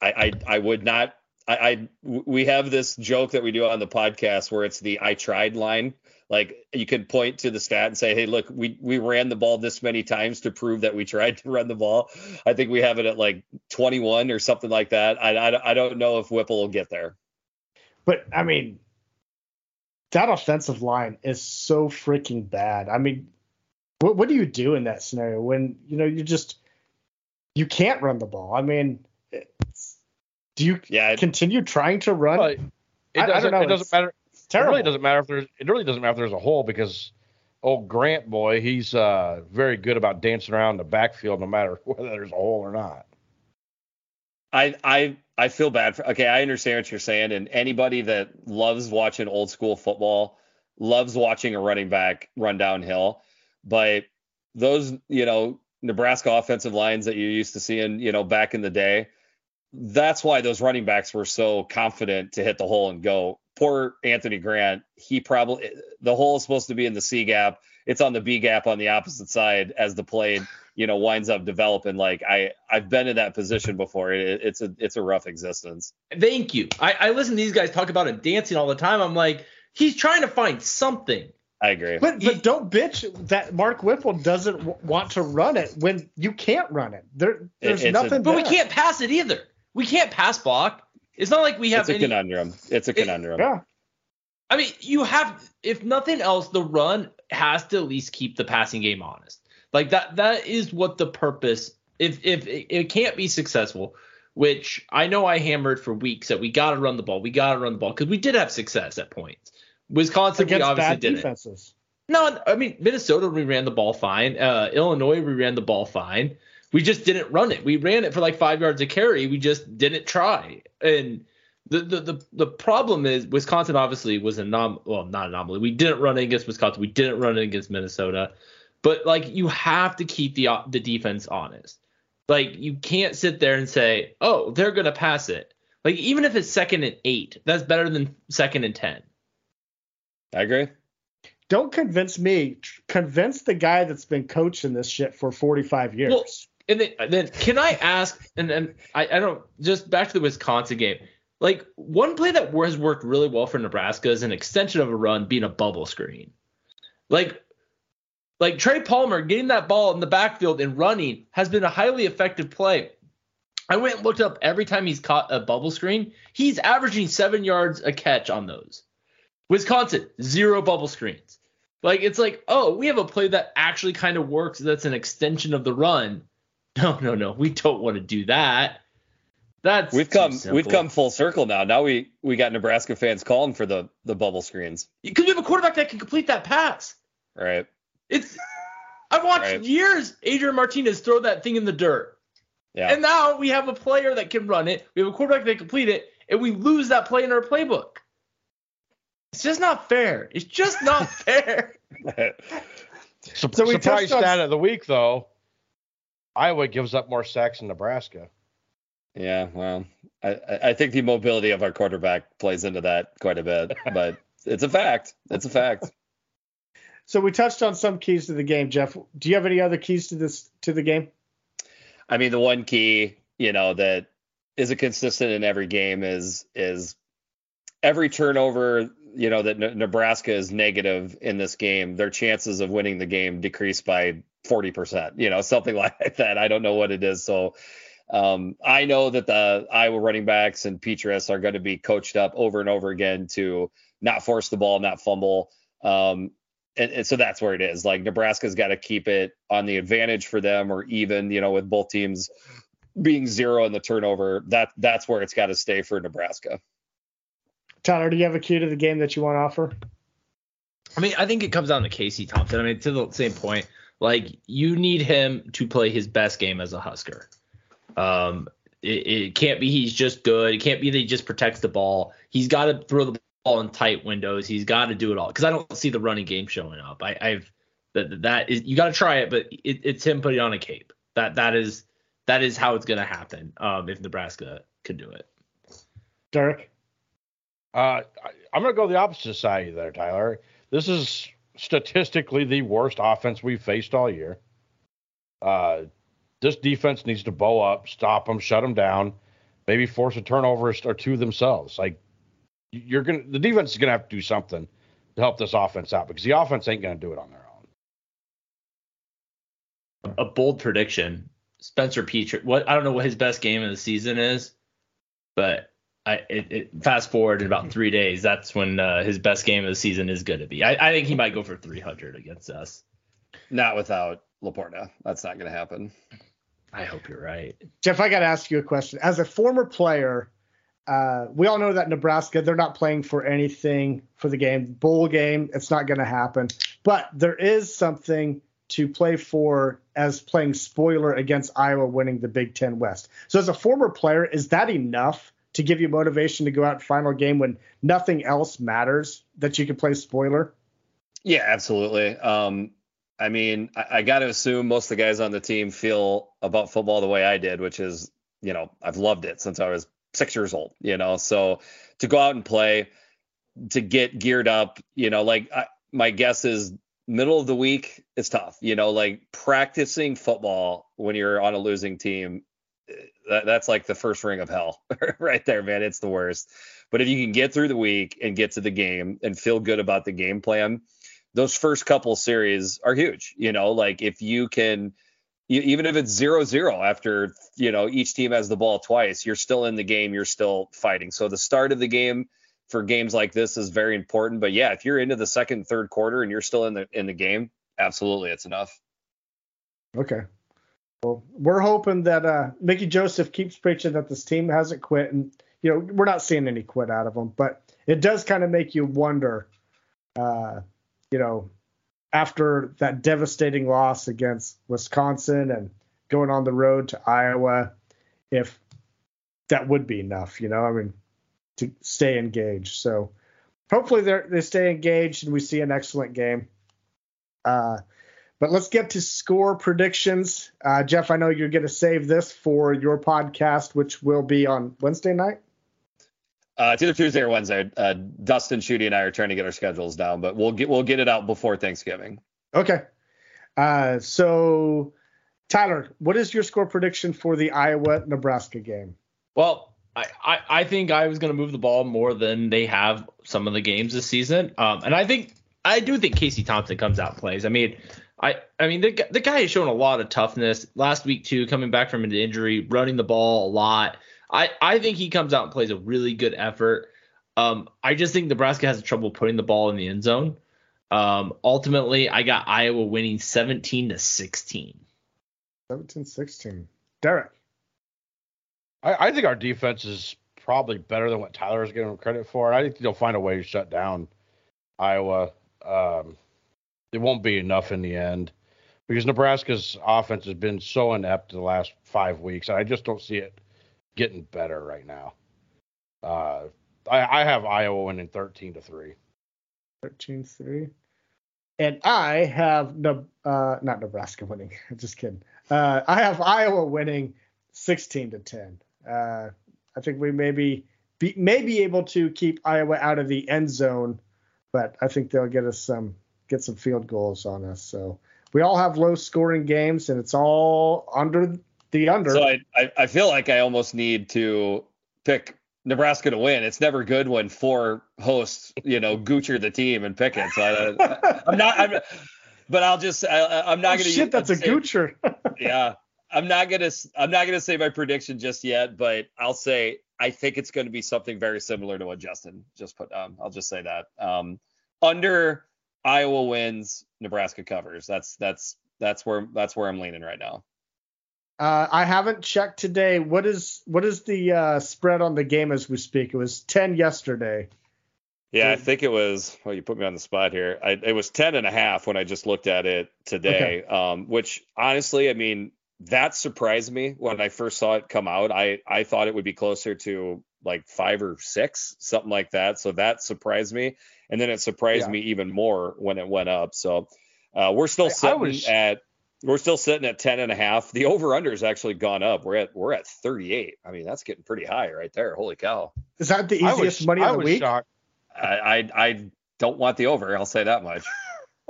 I, I I would not. I, I we have this joke that we do on the podcast where it's the I tried line. Like you could point to the stat and say, hey, look, we we ran the ball this many times to prove that we tried to run the ball. I think we have it at like 21 or something like that. I I, I don't know if Whipple will get there. But I mean, that offensive line is so freaking bad. I mean, what what do you do in that scenario when you know you just you can't run the ball? I mean, it's, do you Yeah, continue trying to run? But it I- I don't doesn't. know, it doesn't matter. It's It really doesn't matter if there's. It really doesn't matter if there's a hole because old Grant boy, he's uh, very good about dancing around the backfield no matter whether there's a hole or not. I I I feel bad for. Okay, I understand what you're saying, and anybody that loves watching old school football loves watching a running back run downhill. But those, you know, Nebraska offensive lines that you're used to seeing, you know, back in the day, that's why those running backs were so confident to hit the hole and go. Poor Anthony Grant, he probably the hole is supposed to be in the C gap. It's on the B gap on the opposite side as the play, you know, winds up developing. Like I, I've been in that position before. It, it's a, it's a rough existence. Thank you. I, I listen to these guys talk about it dancing all the time. I'm like, he's trying to find something. I agree. But but don't bitch that Mark Whipple doesn't w- want to run it when you can't run it. There there's it's a- nothing. But we can't pass it either. We can't pass block. It's not like we have it's a any. conundrum. It's a conundrum. Yeah. I mean, you have, if nothing else, the run has to at least keep the passing game honest. Like that, that is what the purpose. If if it, it can't be successful, which I know I hammered for weeks that we got to run the ball, we got to run the ball because we did have success at points. Wisconsin, we obviously bad didn't. defenses. No, I mean Minnesota, we ran the ball fine. Uh, Illinois, we ran the ball fine. We just didn't run it. We ran it for like five yards a carry. We just didn't try. And the the the, the problem is Wisconsin obviously was a nom well not anomaly. We didn't run it against Wisconsin. We didn't run it against Minnesota. But like you have to keep the uh, the defense honest. Like you can't sit there and say, oh, they're gonna pass it. Like even if it's second and eight, that's better than second and ten. I agree. Don't convince me. Convince the guy that's been coaching this shit for 45 years. Well, And then, then can I ask? And and I, I don't just back to the Wisconsin game. Like one play that has worked really well for Nebraska is an extension of a run being a bubble screen. Like like Trey Palmer getting that ball in the backfield and running has been a highly effective play. I went and looked up every time he's caught a bubble screen. He's averaging seven yards a catch on those. Wisconsin, zero bubble screens. Like it's like, oh, we have a play that actually kind of works. That's an extension of the run. No, no, no. We don't want to do that. That's We've come simple. we've come full circle now. Now we we got Nebraska fans calling for the the bubble screens. because we have a quarterback that can complete that pass. Right. It's I've watched Right. years Adrian Martinez throw that thing in the dirt. Yeah. And now we have a player that can run it. We have a quarterback that can complete it, and we lose that play in our playbook. It's just not fair. It's just not fair. Sup- So we surprise touched on- stat of the week, though. Iowa gives up more sacks than Nebraska. yeah. Well, I I I think the mobility of our quarterback plays into that quite a bit, but it's a fact. It's a fact. so we touched on some keys to the game, Jeff. Do you have any other keys to this to the game? I mean, the one key, you know, that is a consistent in every game is is every turnover, you know, that Ne- Nebraska is negative in this game, their chances of winning the game decrease by 40%, you know, something like that. I don't know what it is. So um, I know that the Iowa running backs and Petras are going to be coached up over and over again to not force the ball, not fumble. Um, and, and so that's where it is. Like Nebraska's got to keep it on the advantage for them, or even you know with both teams being zero in the turnover. That that's where it's got to stay for Nebraska. Tyler, do you have a key to the game that you want to offer? I mean, I think it comes down to Casey Thompson. I mean, to the same point, like you need him to play his best game as a Husker. Um, it, it can't be he's just good. It can't be that he just protects the ball. He's got to throw the ball in tight windows. He's got to do it all because I don't see the running game showing up. I, I've that that is you got to try it, but it, it's him putting on a cape. That that is that is how it's gonna happen. Um, if Nebraska could do it. Derek? Uh, I, I'm going to go the opposite side of you there, Tyler. This is statistically the worst offense we've faced all year. Uh, this defense needs to bow up, stop them, shut them down, maybe force a turnover or two themselves. Like you're gonna, the defense is gonna have to do something to help this offense out because the offense ain't gonna do it on their own. A bold prediction: Spencer Petras. What I don't know what his best game of the season is, but I it, it, fast forward in about three days. That's when uh, his best game of the season is going to be. I, I think he might go for 300 against us. Not without Laporta. That's not going to happen. I hope you're right. Jeff, I got to ask you a question. As a former player, uh, we all know that Nebraska, they're not playing for anything for the game. Bowl game, it's not going to happen. But there is something to play for as playing spoiler against Iowa winning the Big Ten West. So, as a former player, is that enough to give you motivation to go out final game when nothing else matters that you can play spoiler? Yeah, absolutely. Um, I mean, I, I got to assume most of the guys on the team feel about football the way I did, which is, you know, I've loved it since I was six years old, you know. So to go out and play, to get geared up, you know, like I, my guess is middle of the week is tough, you know, like practicing football when you're on a losing team. That, that's like the first ring of hell right there, man. It's the worst. But if you can get through the week and get to the game and feel good about the game plan, those first couple series are huge. You know, like if you can, even if it's zero zero after you know each team has the ball twice, you're still in the game. You're still fighting. So the start of the game for games like this is very important. But yeah, if you're into the second, third quarter and you're still in the in the game, absolutely, it's enough. Okay. Well, we're hoping that uh, Mickey Joseph keeps preaching that this team hasn't quit, and you know we're not seeing any quit out of them, but it does kind of make you wonder. Uh, you know, after that devastating loss against Wisconsin and going on the road to Iowa, if that would be enough, you know, I mean, to stay engaged. So hopefully they they stay engaged and we see an excellent game. Uh, but let's get to score predictions. Uh, Jeff, I know you're going to save this for your podcast, which will be on Wednesday night. Uh, it's either Tuesday or Wednesday. Uh, Dustin, Shooty, and I are trying to get our schedules down, but we'll get we'll get it out before Thanksgiving. Okay. Uh, so, Tyler, what is your score prediction for the Iowa Nebraska game? Well, I, I, I think I was going to move the ball more than they have some of the games this season, um, and I think I do think Casey Thompson comes out and plays. I mean, I I mean the the guy has shown a lot of toughness last week too, coming back from an injury, running the ball a lot. I, I think he comes out and plays a really good effort. Um, I just think Nebraska has trouble putting the ball in the end zone. Um, ultimately, I got Iowa winning 17 to 16. 17 16. Derek. I, I think our defense is probably better than what Tyler is giving credit for. I think they'll find a way to shut down Iowa. Um, it won't be enough in the end because Nebraska's offense has been so inept the last five weeks. I just don't see it getting better right now. Uh, I, I have Iowa winning 13 to 3. 13 3. And I have uh, not Nebraska winning. Just kidding. Uh, I have Iowa winning 16 to 10. Uh, I think we maybe be, may be able to keep Iowa out of the end zone, but I think they'll get us some get some field goals on us. So we all have low scoring games, and it's all under the under. So I, I, I feel like I almost need to pick Nebraska to win. It's never good when four hosts, you know, goocher the team and pick it. So I, am not. I'm, but I'll just. I, am not oh, to. Shit, that's a say, goocher. yeah, I'm not gonna. I'm not gonna say my prediction just yet, but I'll say I think it's going to be something very similar to what Justin just put down. I'll just say that. Um, under Iowa wins, Nebraska covers. That's that's that's where that's where I'm leaning right now. Uh, I haven't checked today. What is what is the uh, spread on the game as we speak? It was 10 yesterday. Yeah, I think it was. Well, you put me on the spot here. I, it was 10 and a half when I just looked at it today. Okay. Um, which honestly, I mean, that surprised me when I first saw it come out. I I thought it would be closer to like five or six, something like that. So that surprised me, and then it surprised yeah. me even more when it went up. So uh, we're still sitting was, at we're still sitting at 10 and a half. The over under has actually gone up. We're at we're at 38. I mean, that's getting pretty high right there. Holy cow. Is that the easiest was, money of the week? I, I, I don't want the over. I'll say that much.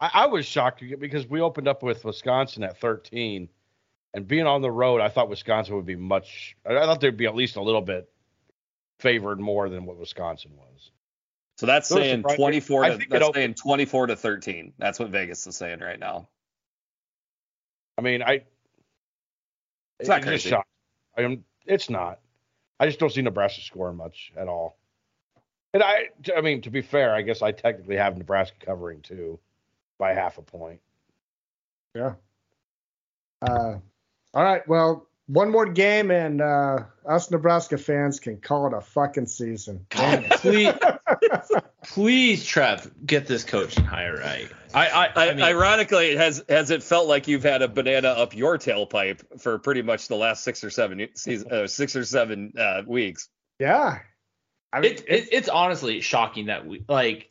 I, I was shocked because we opened up with Wisconsin at 13, and being on the road, I thought Wisconsin would be much. I thought they'd be at least a little bit favored more than what Wisconsin was. So that's Those are saying 24 to that's opened- saying 24 to 13. That's what Vegas is saying right now. I mean, I. It's not just crazy. shocked. I am. It's not. I just don't see Nebraska scoring much at all. And I, I mean, to be fair, I guess I technically have Nebraska covering too, by half a point. Yeah. Uh, all right. Well, one more game, and uh, us Nebraska fans can call it a fucking season. God, please, please, Trev, get this coaching hire right. I, I, I I, mean, ironically, has has it felt like you've had a banana up your tailpipe for pretty much the last six or seven season, uh, six or seven uh, weeks? yeah. I mean, it, it, it's honestly shocking that we like.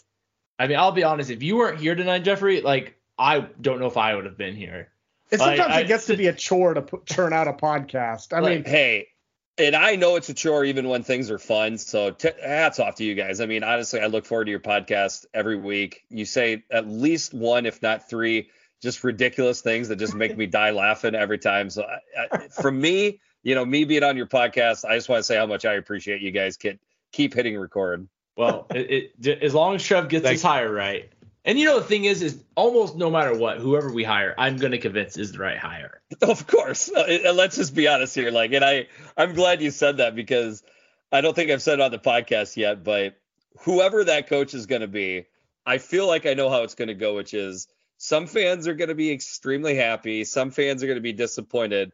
I mean, I'll be honest. If you weren't here tonight, Jeffrey, like I don't know if I would have been here. It's Like, sometimes I- it gets to be a chore to put, churn out a podcast. I mean, hey, and I know it's a chore even when things are fun. So t- hats off to you guys. I mean, honestly, I look forward to your podcast every week. You say at least one, if not three, just ridiculous things that just make me die laughing every time. So I, I, for me, you know, me being on your podcast, I just want to say how much I appreciate you guys. Keep keep hitting record. Well, it, it as long as Trev gets Thank his hire right, and you know the thing is, is almost no matter what, whoever we hire, I'm going to convince is the right hire. Of course. And let's just be honest here. Like, and I, I'm glad you said that because I don't think I've said it on the podcast yet, but whoever that coach is going to be, I feel like I know how it's going to go, which is some fans are going to be extremely happy. Some fans are going to be disappointed.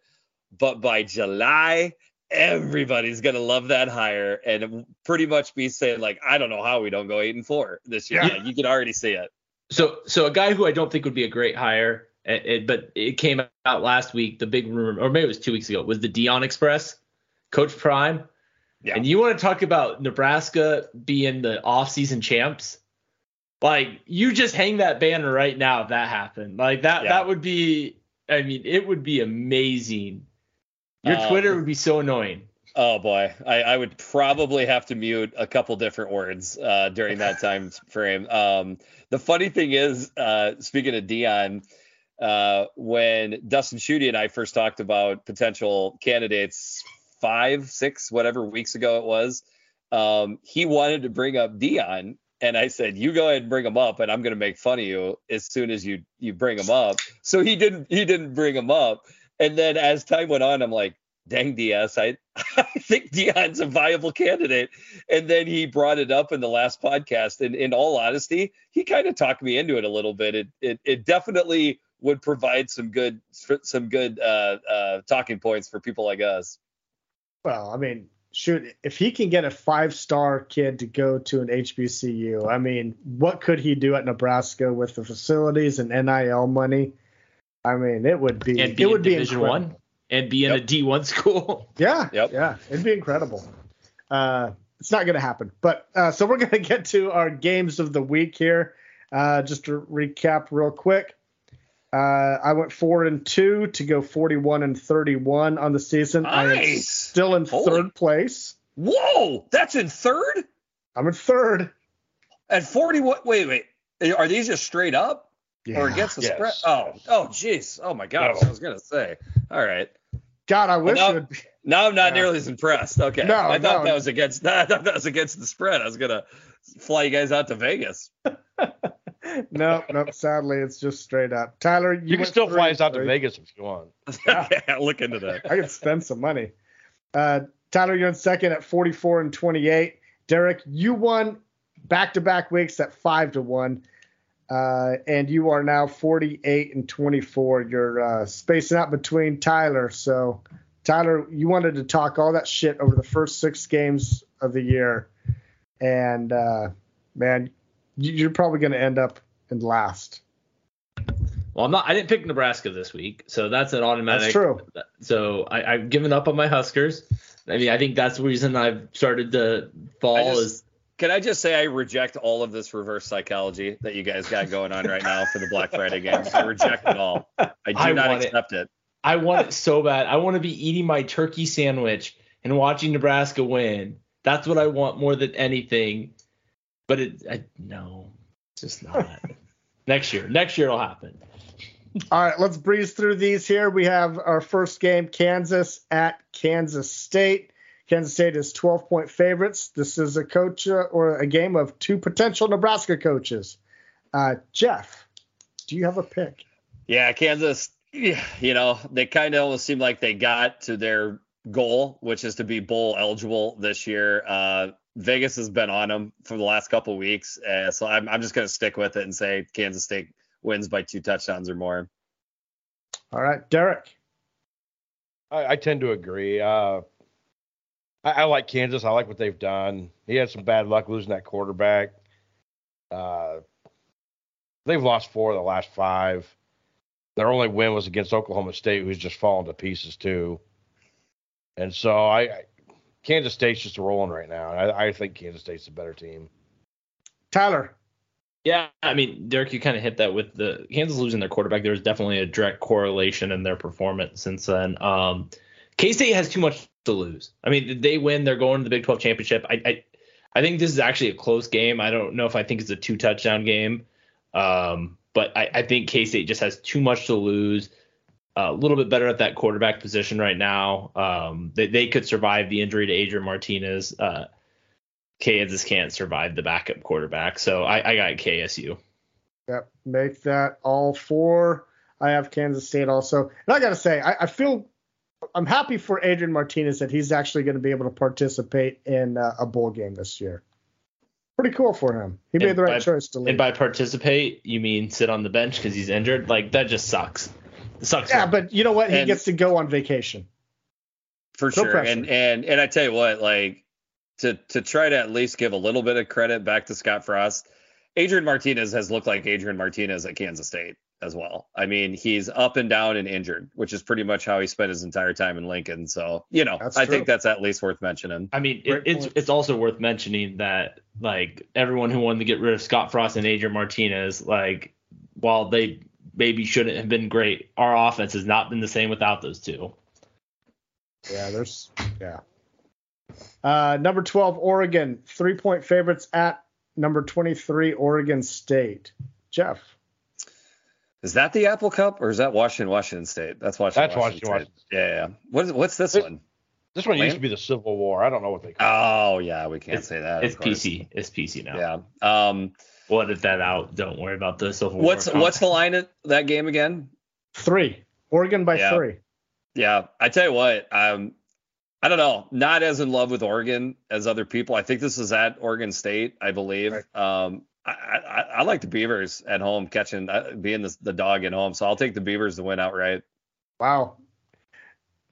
But by July, everybody's going to love that hire and pretty much be saying, like, I don't know how we don't go eight and four this year. Yeah. Like, you can already see it. So, so a guy who I don't think would be a great hire, it, it- but it came out last week. The big rumor, or maybe it was two weeks ago, was the Deion Express, Coach Prime. Yeah. And you want to talk about Nebraska being the offseason champs? Like you just hang that banner right now if that happened. Like that Yeah. that would be I mean, it would be amazing. Your Uh, Twitter would be so annoying. Oh boy, I, I would probably have to mute a couple different words uh, during that time frame. Um, the funny thing is, uh, speaking of Deion, uh, when Dustin Schutte and I first talked about potential candidates five, six, whatever weeks ago it was, um, he wanted to bring up Deion, and I said, "You go ahead and bring him up, and I'm going to make fun of you as soon as you you bring him up." So he didn't he didn't bring him up, and then as time went on, I'm like, "Dang, DS, I I think Deion's a viable candidate. And then he brought it up in the last podcast. And in all honesty, he kind of talked me into it a little bit. It it, it definitely would provide some good some good uh, uh, talking points for people like us. well, I mean, shoot, if he can get a five-star kid to go to an HBCU, I mean, what could he do at Nebraska with the facilities and NIL money? I mean, it would be And be it would in be Division incredible. One and be in Yep. a D one school. Yeah. Yep. Yeah. It'd be incredible. Uh, it's not going to happen. But uh, so we're going to get to our games of the week here. Uh, just to recap real quick. Uh, I went four and two to go 41 and 31 on the season. I am Nice. still in Holy- third place. Whoa, that's in third I'm in third. at 40. What? Wait, wait. Are these just straight up or against the Yes. spread? Oh, oh, jeez. Oh my gosh. No. I was gonna say. All right. God, I wish now- it would be. Now I'm not Yeah. nearly as impressed. Okay. No, I thought no. that was against. I thought that was against the spread. I was gonna fly you guys out to Vegas. No, no, sadly, it's just straight up. Tyler, you, You can still three fly us out to. Vegas if you want. Yeah. yeah, look into that. I can spend some money. Uh, Tyler, you're in second at 44 and 28. Derek, you won back-to-back weeks at five to one, uh, and you are now 48 and 24. You're uh, spacing out between Tyler. So, Tyler, you wanted to talk all that shit over the first six games of the year, and uh, man, you- you're probably going to end up in last. Well, I'm not. I didn't pick Nebraska this week, so that's an automatic. That's true. So I, I've given up on my Huskers. I mean, I think that's the reason I've started to fall. I just- is Can I just say I reject all of this reverse psychology that you guys got going on right now for the Black Friday games? I reject it all. I do I not want it. accept it. I want it so bad. I want to be eating my turkey sandwich and watching Nebraska win. That's what I want more than anything. But it, I, no, it's just not. Next year. Next year it'll happen. All right, let's breeze through these here. We have our first game, Kansas at Kansas State. Kansas State is 12 point favorites. This is a coach uh, or a game of two potential Nebraska coaches. Uh, Jeff, do you have a pick? Yeah, Kansas, you know, they kind of almost seem like they got to their goal, which is to be bowl eligible this year. Uh, Vegas has been on them for the last couple weeks, uh, so I'm, I'm just going to stick with it and say Kansas State wins by two touchdowns or more. All right, Derek. I, I tend to agree. Uh, I, I, like Kansas. I like what they've done. He had some bad luck losing that quarterback. Uh, they've lost four of the last five. Their only win was against Oklahoma State, who's just fallen to pieces too. And so I, I Kansas State's just rolling right now. I, I think Kansas State's a better team. Tyler. Yeah, I mean, Derek, you kind of hit that with the Kansas losing their quarterback. There's definitely a direct correlation in their performance since then. Um, K State has too much to lose. I mean, they win, they're going to the Big 12 championship. I, I, I think this is actually a close game. I don't know if I think it's a two touchdown game, um, but I, I think K State just has too much to lose. Uh, a little bit better at that quarterback position right now. Um, they, they could survive the injury to Adrian Martinez. Uh, Kansas can't survive the backup quarterback. So I, I got KSU. Yep, make that all four. I have Kansas State also. And I got to say, I, I, feel I'm happy for Adrian Martinez that he's actually going to be able to participate in uh, a bowl game this year. Pretty cool for him. He made the right by, choice to leave. And by participate, you mean sit on the bench because he's injured? Like that just sucks. It sucks. Yeah, but you know what? He and gets to go on vacation. For no sure. Pressure. And and and I tell you what, like to to try to at least give a little bit of credit back to Scott Frost, Adrian Martinez has looked like Adrian Martinez at Kansas State as well. I mean, he's up and down and injured, which is pretty much how he spent his entire time in Lincoln. So, you know, that's I true. think that's at least worth mentioning. I mean, it, it's it's also worth mentioning that like everyone who wanted to get rid of Scott Frost and Adrian Martinez, like while they maybe shouldn't have been great, our offense has not been the same without those two. Yeah, there's yeah. Uh, number 12, Oregon, three point favorites at number 23, Oregon State. Jeff. Is that the Apple Cup or is that Washington, Washington State? That's Washington. That's Washington. Washington, Yeah, yeah. What is, what's this, this one? This one Land? used to be the Civil War. I don't know what they call it. Oh, yeah, we can't it's, say that. It's PC. It's PC now. Yeah. Um, we'll edit that out. Don't worry about the Civil what's, War. What's the line at that game again? Three. Oregon by yeah. three. Yeah. I tell you what, um, I don't know, not as in love with Oregon as other people. I think this is at Oregon State, I believe. Right. Um, I, I, I, like the Beavers at home catching, uh, being the, the dog at home. So I'll take the Beavers to win outright. Wow.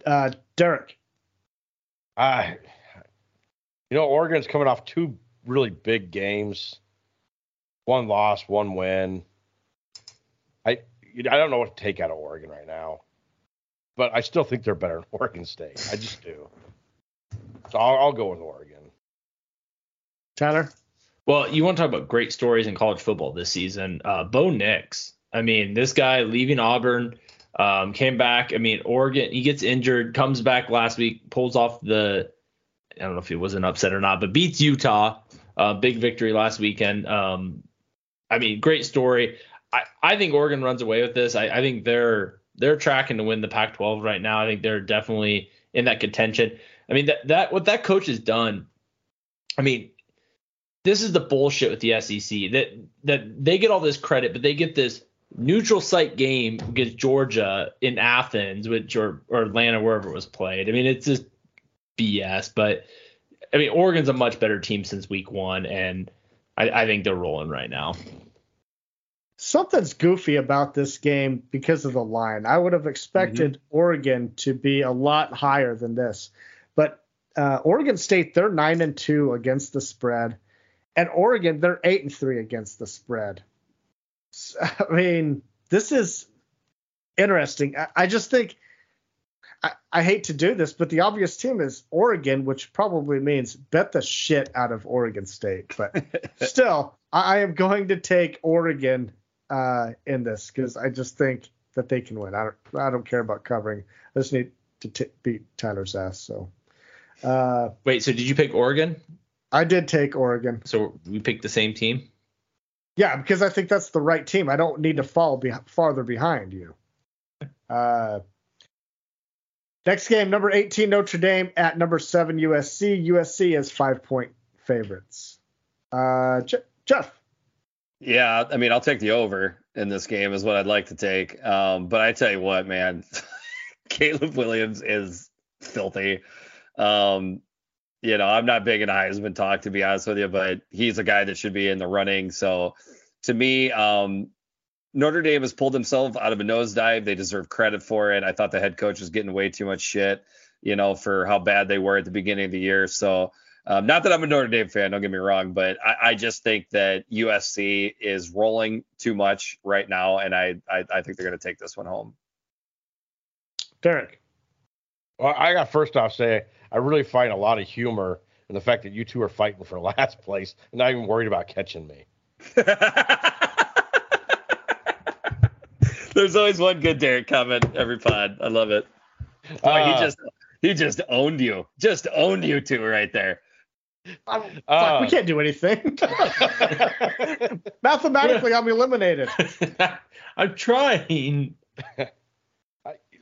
Uh, Derek. Uh, you know, Oregon's coming off two really big games. One loss, one win. I I don't know what to take out of Oregon right now but I still think they're better than Oregon State. I just do. So I'll, I'll go with Oregon. Tyler? Well, you want to talk about great stories in college football this season. Uh, Bo Nix. I mean, this guy leaving Auburn, um, came back. I mean, Oregon, he gets injured, comes back last week, pulls off the, I don't know if it was an upset or not, but beats Utah. Uh, big victory last weekend. Um, I mean, great story. I, I think Oregon runs away with this. I, I think they're they're tracking to win the Pac-12 right now. I think they're definitely in that contention. I mean that that what that coach has done. I mean, this is the bullshit with the SEC that that they get all this credit, but they get this neutral site game against Georgia in Athens, which or, or Atlanta, wherever it was played. I mean, it's just BS. But I mean, Oregon's a much better team since week one, and I, I think they're rolling right now something's goofy about this game because of the line. I would have expected mm-hmm. Oregon to be a lot higher than this, but uh, Oregon State they're nine and two against the spread, and Oregon they're eight and three against the spread. So, I mean, this is interesting. I, I just think. I, I hate to do this, but the obvious team is Oregon, which probably means bet the shit out of Oregon State. But still, I, I am going to take Oregon uh, in this because I just think that they can win. I don't I don't care about covering. I just need to t- beat Tyler's ass. So. Uh, Wait, so did you pick Oregon? I did take Oregon. So we picked the same team. Yeah, because I think that's the right team. I don't need to fall be- farther behind you. Uh, next game, number 18 Notre Dame at number seven USC. USC is five point favorites. Uh, Je- Jeff. Yeah, I mean, I'll take the over in this game is what I'd like to take. Um, but I tell you what, man, Caleb Williams is filthy. Um, you know, I'm not big in Heisman talk to be honest with you, but he's a guy that should be in the running. So to me, um, Notre Dame has pulled himself out of a nosedive. They deserve credit for it. I thought the head coach was getting way too much shit, you know, for how bad they were at the beginning of the year. So um, not that I'm a Notre Dame fan, don't get me wrong, but I, I, just think that USC is rolling too much right now, and I I, I think they're going to take this one home. Derek. Well, I got first off say I really find a lot of humor in the fact that you two are fighting for last place and not even worried about catching me. There's always one good Derek comment every pod. I love it. Boy, uh, he just he just owned you. Just owned you two right there. Uh, fuck, we can't do anything. Mathematically, I'm eliminated. I'm trying.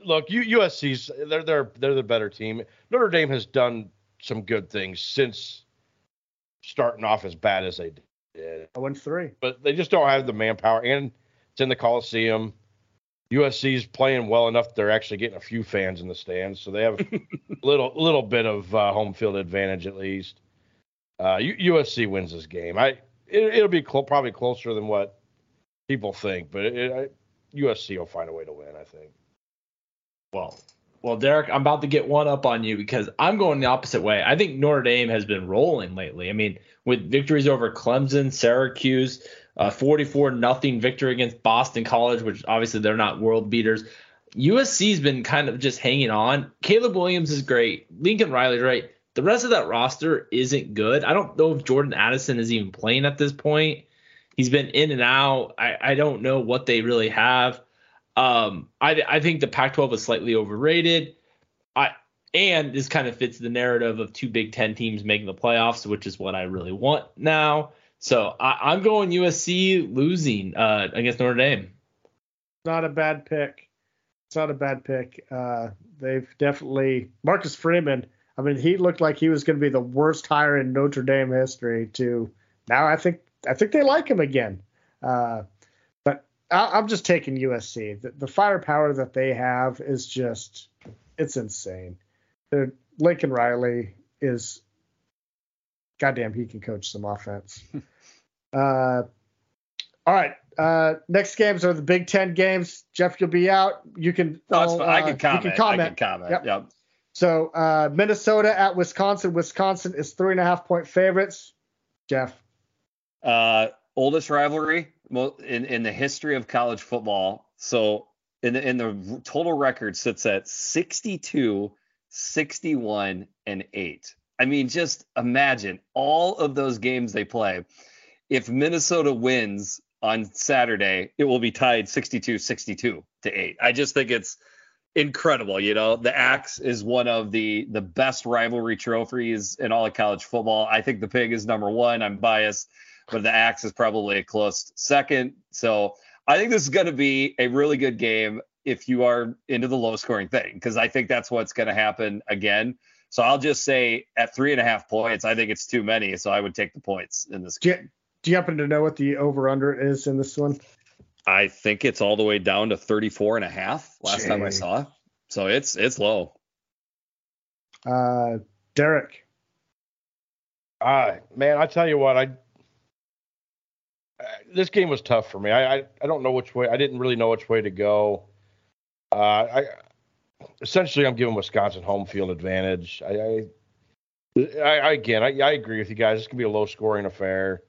Look, USC's they're they're they're the better team. Notre Dame has done some good things since starting off as bad as they did. I went three, but they just don't have the manpower, and it's in the Coliseum. USC's playing well enough; they're actually getting a few fans in the stands, so they have a little little bit of uh, home field advantage at least. Uh, USC wins this game. I it, will be cl- probably closer than what people think, but it, it, USC will find a way to win. I think. Well, well, Derek, I'm about to get one up on you because I'm going the opposite way. I think Notre Dame has been rolling lately. I mean, with victories over Clemson, Syracuse, uh, 44 nothing victory against Boston College, which obviously they're not world beaters. USC's been kind of just hanging on. Caleb Williams is great. Lincoln Riley's right. The rest of that roster isn't good. I don't know if Jordan Addison is even playing at this point. He's been in and out. I, I don't know what they really have. Um, I, I think the Pac-12 is slightly overrated. I and this kind of fits the narrative of two Big Ten teams making the playoffs, which is what I really want now. So I, am going USC losing uh, against Notre Dame. Not a bad pick. It's not a bad pick. Uh, they've definitely Marcus Freeman I mean, he looked like he was going to be the worst hire in Notre Dame history. To now, I think I think they like him again. Uh, I, am just taking USC. The, the, firepower that they have is just it's insane. They're, Lincoln Riley is goddamn. He can coach some offense. uh, all right. Uh, next games are the Big Ten games. Jeff, you'll be out. You can. Oh, uh, I can comment. You can comment. I can comment. Yep. yep. So uh, Minnesota at Wisconsin. Wisconsin is three and a half point favorites. Jeff. Uh, oldest rivalry in in the history of college football. So in the in the total record sits at 62, 61, and eight. I mean, just imagine all of those games they play. If Minnesota wins on Saturday, it will be tied 62 62 to 8. I just think it's incredible. You know, the axe is one of the the best rivalry trophies in all of college football. I think the pig is number one. I'm biased, but the axe is probably a close second. So I think this is going to be a really good game if you are into the low scoring thing, because I think that's what's going to happen again. So I'll just say at three and a half points, I think it's too many. So I would take the points in this game. Do you happen to know what the over under is in this one? I think it's all the way down to 34 and a half last Jay. time I saw. So it's it's low. Uh Derek. Uh man, I tell you what, I this game was tough for me. I, I, I don't know which way. I didn't really know which way to go. Uh, I essentially I'm giving Wisconsin home field advantage. I, I, I again I, I agree with you guys. It's gonna be a low scoring affair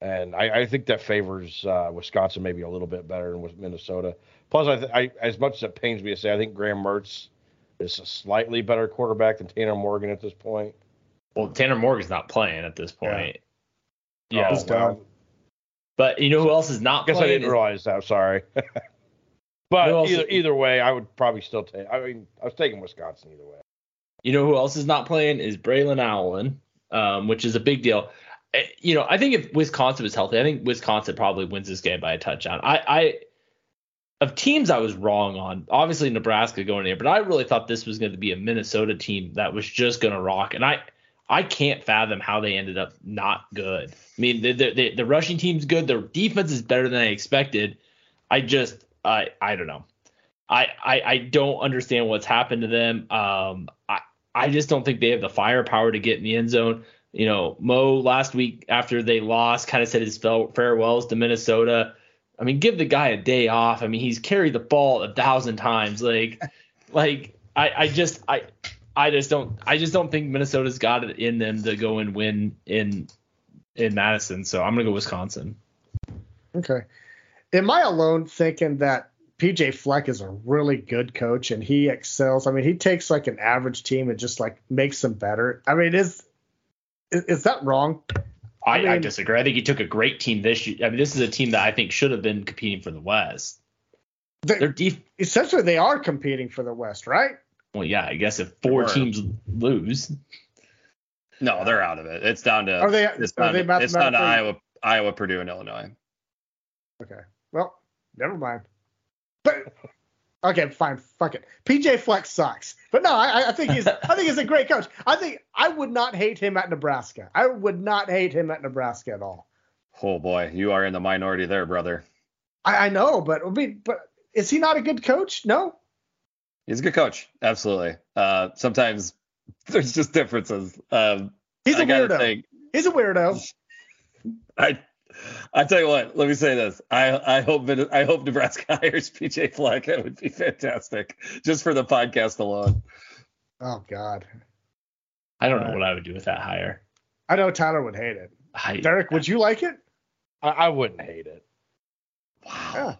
and I, I think that favors uh, Wisconsin maybe a little bit better than Minnesota. Plus, I, th- I, as much as it pains me to say, I think Graham Mertz is a slightly better quarterback than Tanner Morgan at this point. Well, Tanner Morgan's not playing at this point. Yeah, yeah oh, well, but you know who else is not? I guess I didn't realize that. I'm Sorry. but either either way, I would probably still take. I mean, I was taking Wisconsin either way. You know who else is not playing is Braylon Allen, um, which is a big deal eh, you know, I think if Wisconsin was healthy, I think Wisconsin probably wins this game by a touchdown. I, I of teams I was wrong on. Obviously Nebraska going there, but I really thought this was going to be a Minnesota team that was just going to rock. And I I can't fathom how they ended up not good. I mean, the the, the, rushing team's good. Their defense is better than I expected. I just I I don't know. I, I I don't understand what's happened to them. Um, I I just don't think they have the firepower to get in the end zone. You know, Mo last week after they lost, kind of said his farewells to Minnesota. I mean, give the guy a day off. I mean, he's carried the ball a thousand times. Like, like I, I just, I, I just don't, I just don't think Minnesota's got it in them to go and win in, in Madison. So I'm gonna go Wisconsin. Okay. Am I alone thinking that PJ Fleck is a really good coach and he excels? I mean, he takes like an average team and just like makes them better. I mean, is is, is that wrong? I, I, mean, I, disagree. I think he took a great team this year. I mean, this is a team that I think should have been competing for the West. They're, they're def- essentially they are competing for the West, right? Well, yeah, I guess if four teams lose, no, they're out of it. It's down to are they? It's down, are they it's down to Iowa, Iowa, Purdue, and Illinois. Okay. Well, never mind. But Okay, fine. Fuck it. PJ Flex sucks, but no, I, I think he's I think he's a great coach. I think I would not hate him at Nebraska. I would not hate him at Nebraska at all. Oh boy, you are in the minority there, brother. I, I know, but I mean, but is he not a good coach? No. He's a good coach, absolutely. Uh, sometimes there's just differences. Um, he's a weirdo. Think, he's a weirdo. I I tell you what, let me say this. I I hope I hope Nebraska hires PJ Fleck. That would be fantastic, just for the podcast alone. Oh God. I don't know what I would do with that hire. I know Tyler would hate it. I, Derek, would you like it? I, I wouldn't hate it. Wow. Yeah. Wow.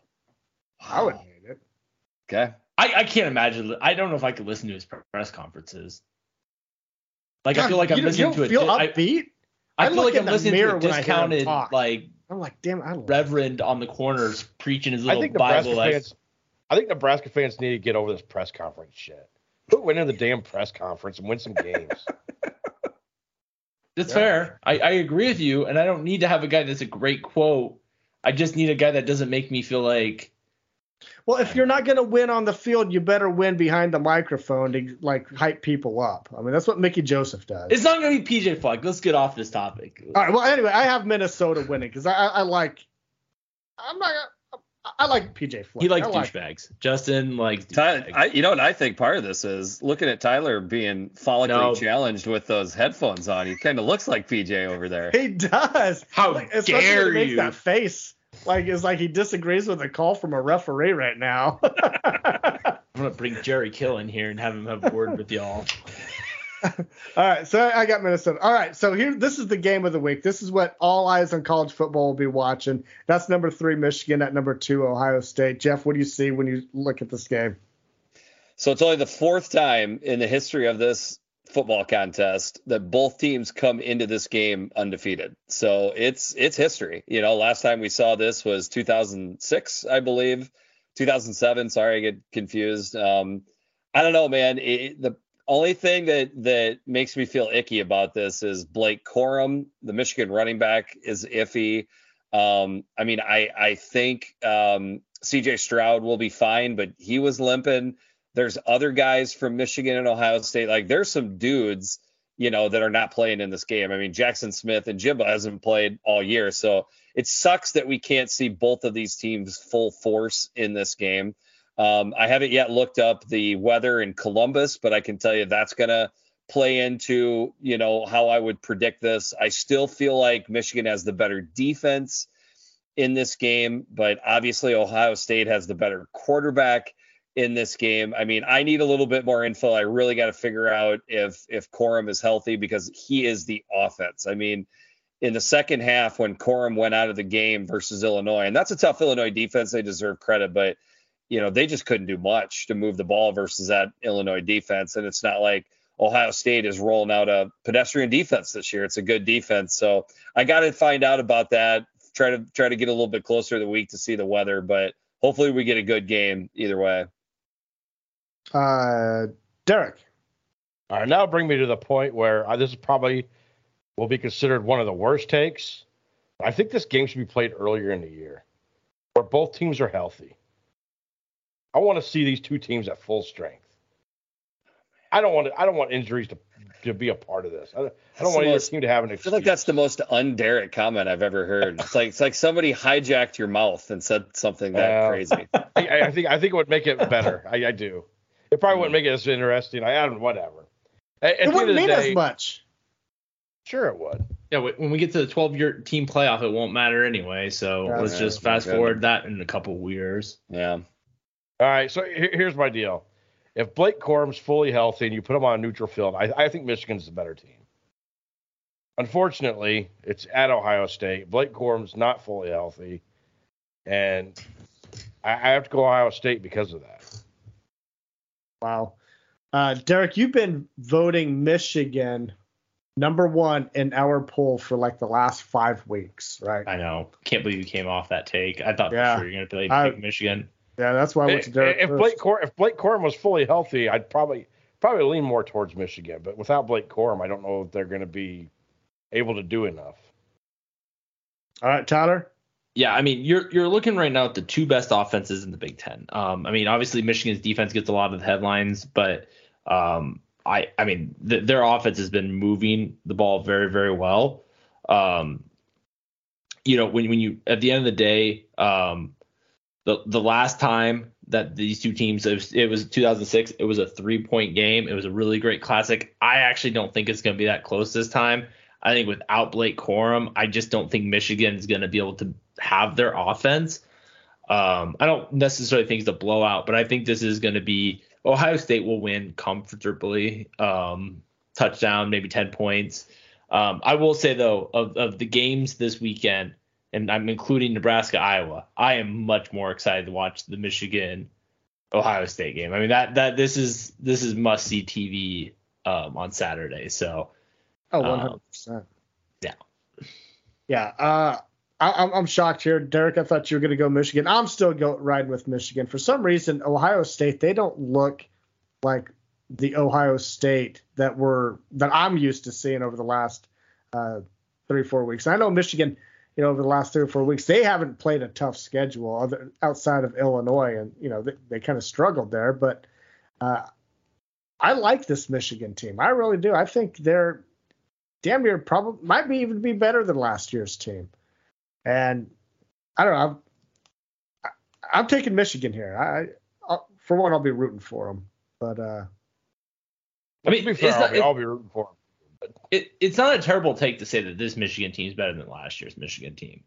I wouldn't hate it. Okay. I, I can't imagine. I don't know if I could listen to his press conferences. Like God, I feel like I'm listening to it. Feel upbeat. I, I feel like I'm listening to a discounted like I'm like, damn, I Reverend on the corners preaching his little I think Bible. Nebraska fans, I think Nebraska fans need to get over this press conference shit. Put win in the damn press conference and win some games. That's yeah. fair. I, I agree with you, and I don't need to have a guy that's a great quote. I just need a guy that doesn't make me feel like well, if you're not going to win on the field, you better win behind the microphone to like hype people up. I mean, that's what Mickey Joseph does. It's not going to be PJ Fleck. Let's get off this topic. All right. Well, anyway, I have Minnesota winning because I, I, I, like. I'm not. I like PJ Fleck. He likes like, douchebags. Justin likes. Tyler, I, you know what I think part of this is looking at Tyler being follically no. challenged with those headphones on. He kind of looks like PJ over there. He does. How like, dare you? That face like it's like he disagrees with a call from a referee right now. I'm gonna bring Jerry Kill in here and have him have a word with y'all. all right, so I got Minnesota. All right, so here this is the game of the week. This is what all eyes on college football will be watching. That's number three Michigan at number two Ohio State. Jeff, what do you see when you look at this game? So it's only the fourth time in the history of this football contest that both teams come into this game undefeated. So it's it's history. You know, last time we saw this was 2006, I believe. 2007. Sorry, I get confused. Um, I don't know, man. It, the only thing that that makes me feel icky about this is Blake Corum, the Michigan running back, is iffy. Um, I mean, I I think um, C.J. Stroud will be fine, but he was limping. There's other guys from Michigan and Ohio State. Like there's some dudes, you know, that are not playing in this game. I mean, Jackson Smith-Njigba hasn't played all year. So it sucks that we can't see both of these teams full force in this game. Um, I haven't yet looked up the weather in Columbus, but I can tell you that's going to play into, you know, how I would predict this. I still feel like Michigan has the better defense in this game, but obviously Ohio State has the better quarterback in this game. I mean, I need a little bit more info. I really got to figure out if if Corum is healthy because he is the offense. I mean, in the second half when Corum went out of the game versus Illinois, and that's a tough Illinois defense. They deserve credit, but you know they just couldn't do much to move the ball versus that Illinois defense. And it's not like Ohio State is rolling out a pedestrian defense this year. It's a good defense. So I got to find out about that. Try to try to get a little bit closer the week to see the weather, but hopefully we get a good game either way. Uh, Derek. All right, now bring me to the point where uh, this is probably will be considered one of the worst takes. I think this game should be played earlier in the year, where both teams are healthy. I want to see these two teams at full strength. I don't want to, I don't want injuries to to be a part of this. I, I don't want either team to have an excuse. I feel like that's the most un-Derek comment I've ever heard. It's like it's like somebody hijacked your mouth and said something that Yeah. crazy. I, I think I think it would make it better. I, I do. It probably wouldn't mm. make it as interesting. I, I don't whatever. At, at It the end wouldn't of the mean day, as much. Sure, it would. Yeah, when we get to the 12 year team playoff, it won't matter anyway. So Yeah, let's yeah, just fast okay. forward that in a couple years. Yeah. All right. So here- here's my deal. If Blake Corum's fully healthy and you put him on a neutral field, I, I think Michigan's the better team. Unfortunately, it's at Ohio State. Blake Corum's not fully healthy, and I, I have to go Ohio State because of that. Wow. Uh, Derek, you've been voting Michigan number one in our poll for like the last five weeks, right? I know. Can't believe you came off that take. I thought Yeah. for sure you're going to play pick Michigan. Yeah, that's why I went to If, Derek. if first. Blake Cor- if Blake Corum was fully healthy, I'd probably probably lean more towards Michigan. But without Blake Corum, I don't know if they're going to be able to do enough. All right, Tyler. Yeah, I mean, you're you're looking right now at the two best offenses in the Big Ten. Um, I mean, obviously Michigan's defense gets a lot of the headlines, but um, I I mean, th- their offense has been moving the ball very very well. Um, you know, when when you at the end of the day, um, the the last time that these two teams it was, it was 2006, it was a three point game. It was a really great classic. I actually don't think it's going to be that close this time. I think without Blake Corum, I just don't think Michigan is going to be able to have their offense. Um, I don't necessarily think it's a blowout, but I think this is going to be Ohio State will win comfortably. Um, touchdown, maybe 10 points. Um, I will say though, of, of the games this weekend, and I'm including Nebraska, Iowa, I am much more excited to watch the Michigan Ohio State game. I mean that that this is this is must see TV um, on Saturday. So Oh, Um, 100 percent. yeah. Yeah. Uh, I, I'm I'm shocked here, Derek. I thought you were going to go Michigan. I'm still go riding with Michigan. For some reason, Ohio State they don't look like the Ohio State that we're that I'm used to seeing over the last uh, three four weeks. I know Michigan, you know, over the last three or four weeks they haven't played a tough schedule other, outside of Illinois, and you know they, they kind of struggled there. But uh, I like this Michigan team. I really do. I think they're damn near probably might be even be better than last year's team. And I don't know. I'm, I- I'm taking Michigan here. I, I for one, I'll be rooting for them. But uh, I mean, to be fair, I'll, not- be, it- I'll be rooting for them. it, it's not a terrible take to say that this Michigan team is better than last year's Michigan team.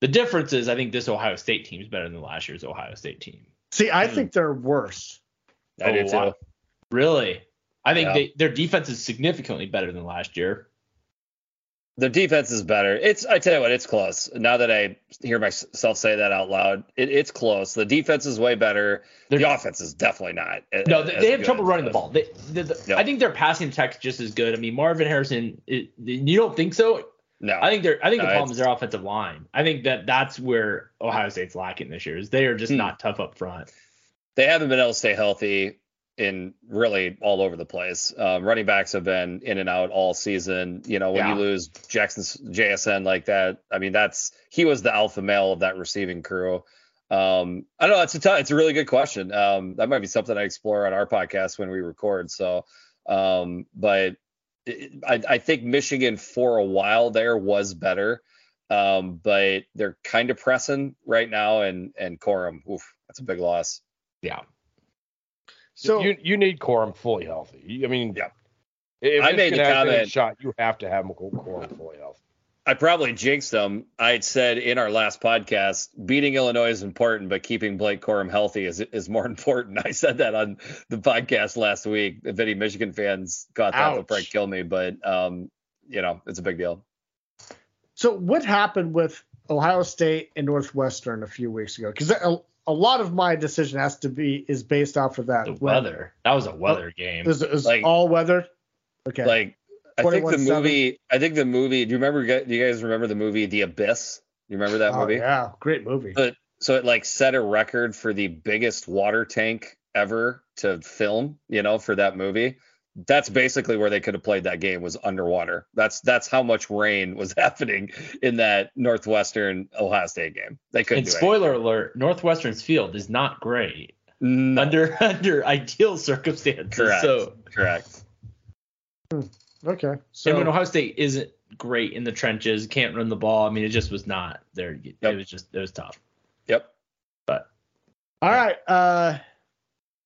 The difference is, I think this Ohio State team is better than last year's Ohio State team. see, I Hmm. think they're worse. I do Oh, too. Really, I think Yeah. they, their defense is significantly better than last year. The defense is better. It's I tell you what, it's close. Now that I hear myself say that out loud, it, it's close. The defense is way better. They're- the offense is definitely not. No, they, as they have trouble running the ball. They, the, the, Yeah. I think their passing attack's just as good. I mean, Marvin Harrison. It, you don't think so? No, I think they're. I think No, the problem is their offensive line. I think that that's where Ohio State's lacking this year. Is they are just Hmm. not tough up front. they haven't been able to stay healthy in really all over the place. Um, running backs have been in and out all season. You know, when Yeah. you lose Jackson's JSN like that, I mean, that's he was the alpha male of that receiving crew. Um, I don't know. It's a t- it's a really good question. Um, that might be something I explore on our podcast when we record. So, um, but it, I, I think Michigan for a while there was better. Um, but they're kind of pressing right now, and and Corum, oof, that's a big loss. Yeah. So you you need Corum fully healthy. I mean, Yeah. If I made the comment- shot, you have to have Corum fully healthy. I probably jinxed them. I had said in our last podcast, beating Illinois is important, but keeping Blake Corum healthy is is more important. I said that on the podcast last week. If any Michigan fans got that, they'll probably kill me. But um, you know, it's a big deal. So what happened with Ohio State and Northwestern a few weeks ago? Because a, a lot of my decision has to be is based off of that. The When- weather. That was a uh, weather game. Is, is Like- all weather? Okay. Like, I think the movie. I think the movie. Do you remember? Do you guys remember the movie The Abyss? You remember that oh, movie? yeah, great movie. But so it like set a record for the biggest water tank ever to film, you know, for that movie. That's basically where they could have played that game was underwater. That's that's how much rain was happening in that Northwestern Ohio State game. They couldn't. And spoiler alert: Northwestern's field is not great no. under under ideal circumstances. correct. So correct. Okay. So and So when Ohio State isn't great in the trenches, can't run the ball. I mean, it just was not there. It Yep. was just it was tough. Yep. But all right, uh,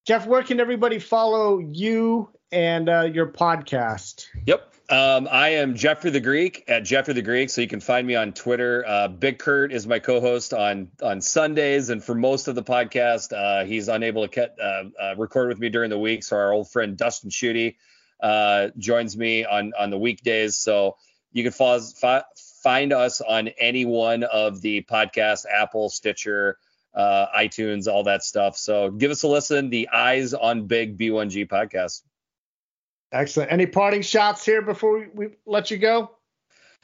Jeff, where can everybody follow you and uh, your podcast? Yep. Um, I am Jeffrey the Greek at Jeffrey the Greek, so you can find me on Twitter. Uh, Big Kurt is my co-host on on Sundays, and for most of the podcast, uh, he's unable to uh, uh, record with me during the week. So our old friend Dustin Schutte uh, joins me on on the weekdays. So you can follow, fi- find us on any one of the podcasts, Apple, Stitcher, uh, iTunes, all that stuff. So give us a listen. The Eyes on Big B1G podcast. Excellent. Any parting shots here before we, let you go?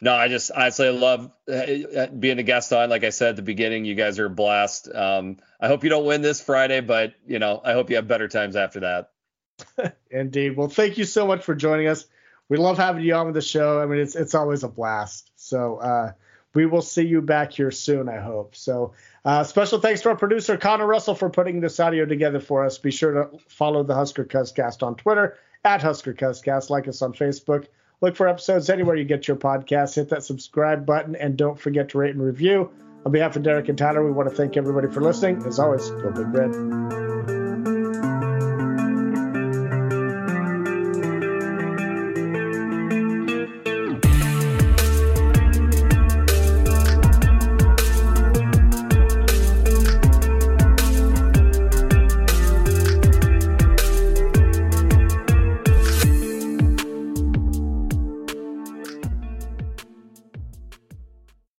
No, I just honestly love uh, being a guest on. Like I said at the beginning, you guys are a blast. Um, I hope you don't win this Friday, but you know, I hope you have better times after that. Indeed. Well, thank you so much for joining us. We love having you on with the show. I mean, it's it's always a blast. So uh, we will see you back here soon, I hope. So uh, special thanks to our producer Connor Russell for putting this audio together for us. Be sure to follow the Husker Cuzcast on Twitter at Husker Cuzcast. Like us on Facebook. Look for episodes anywhere you get your podcasts. Hit that subscribe button and don't forget to rate and review. On behalf of Derek and Tyler, we want to thank everybody for listening. As always, go Big Red.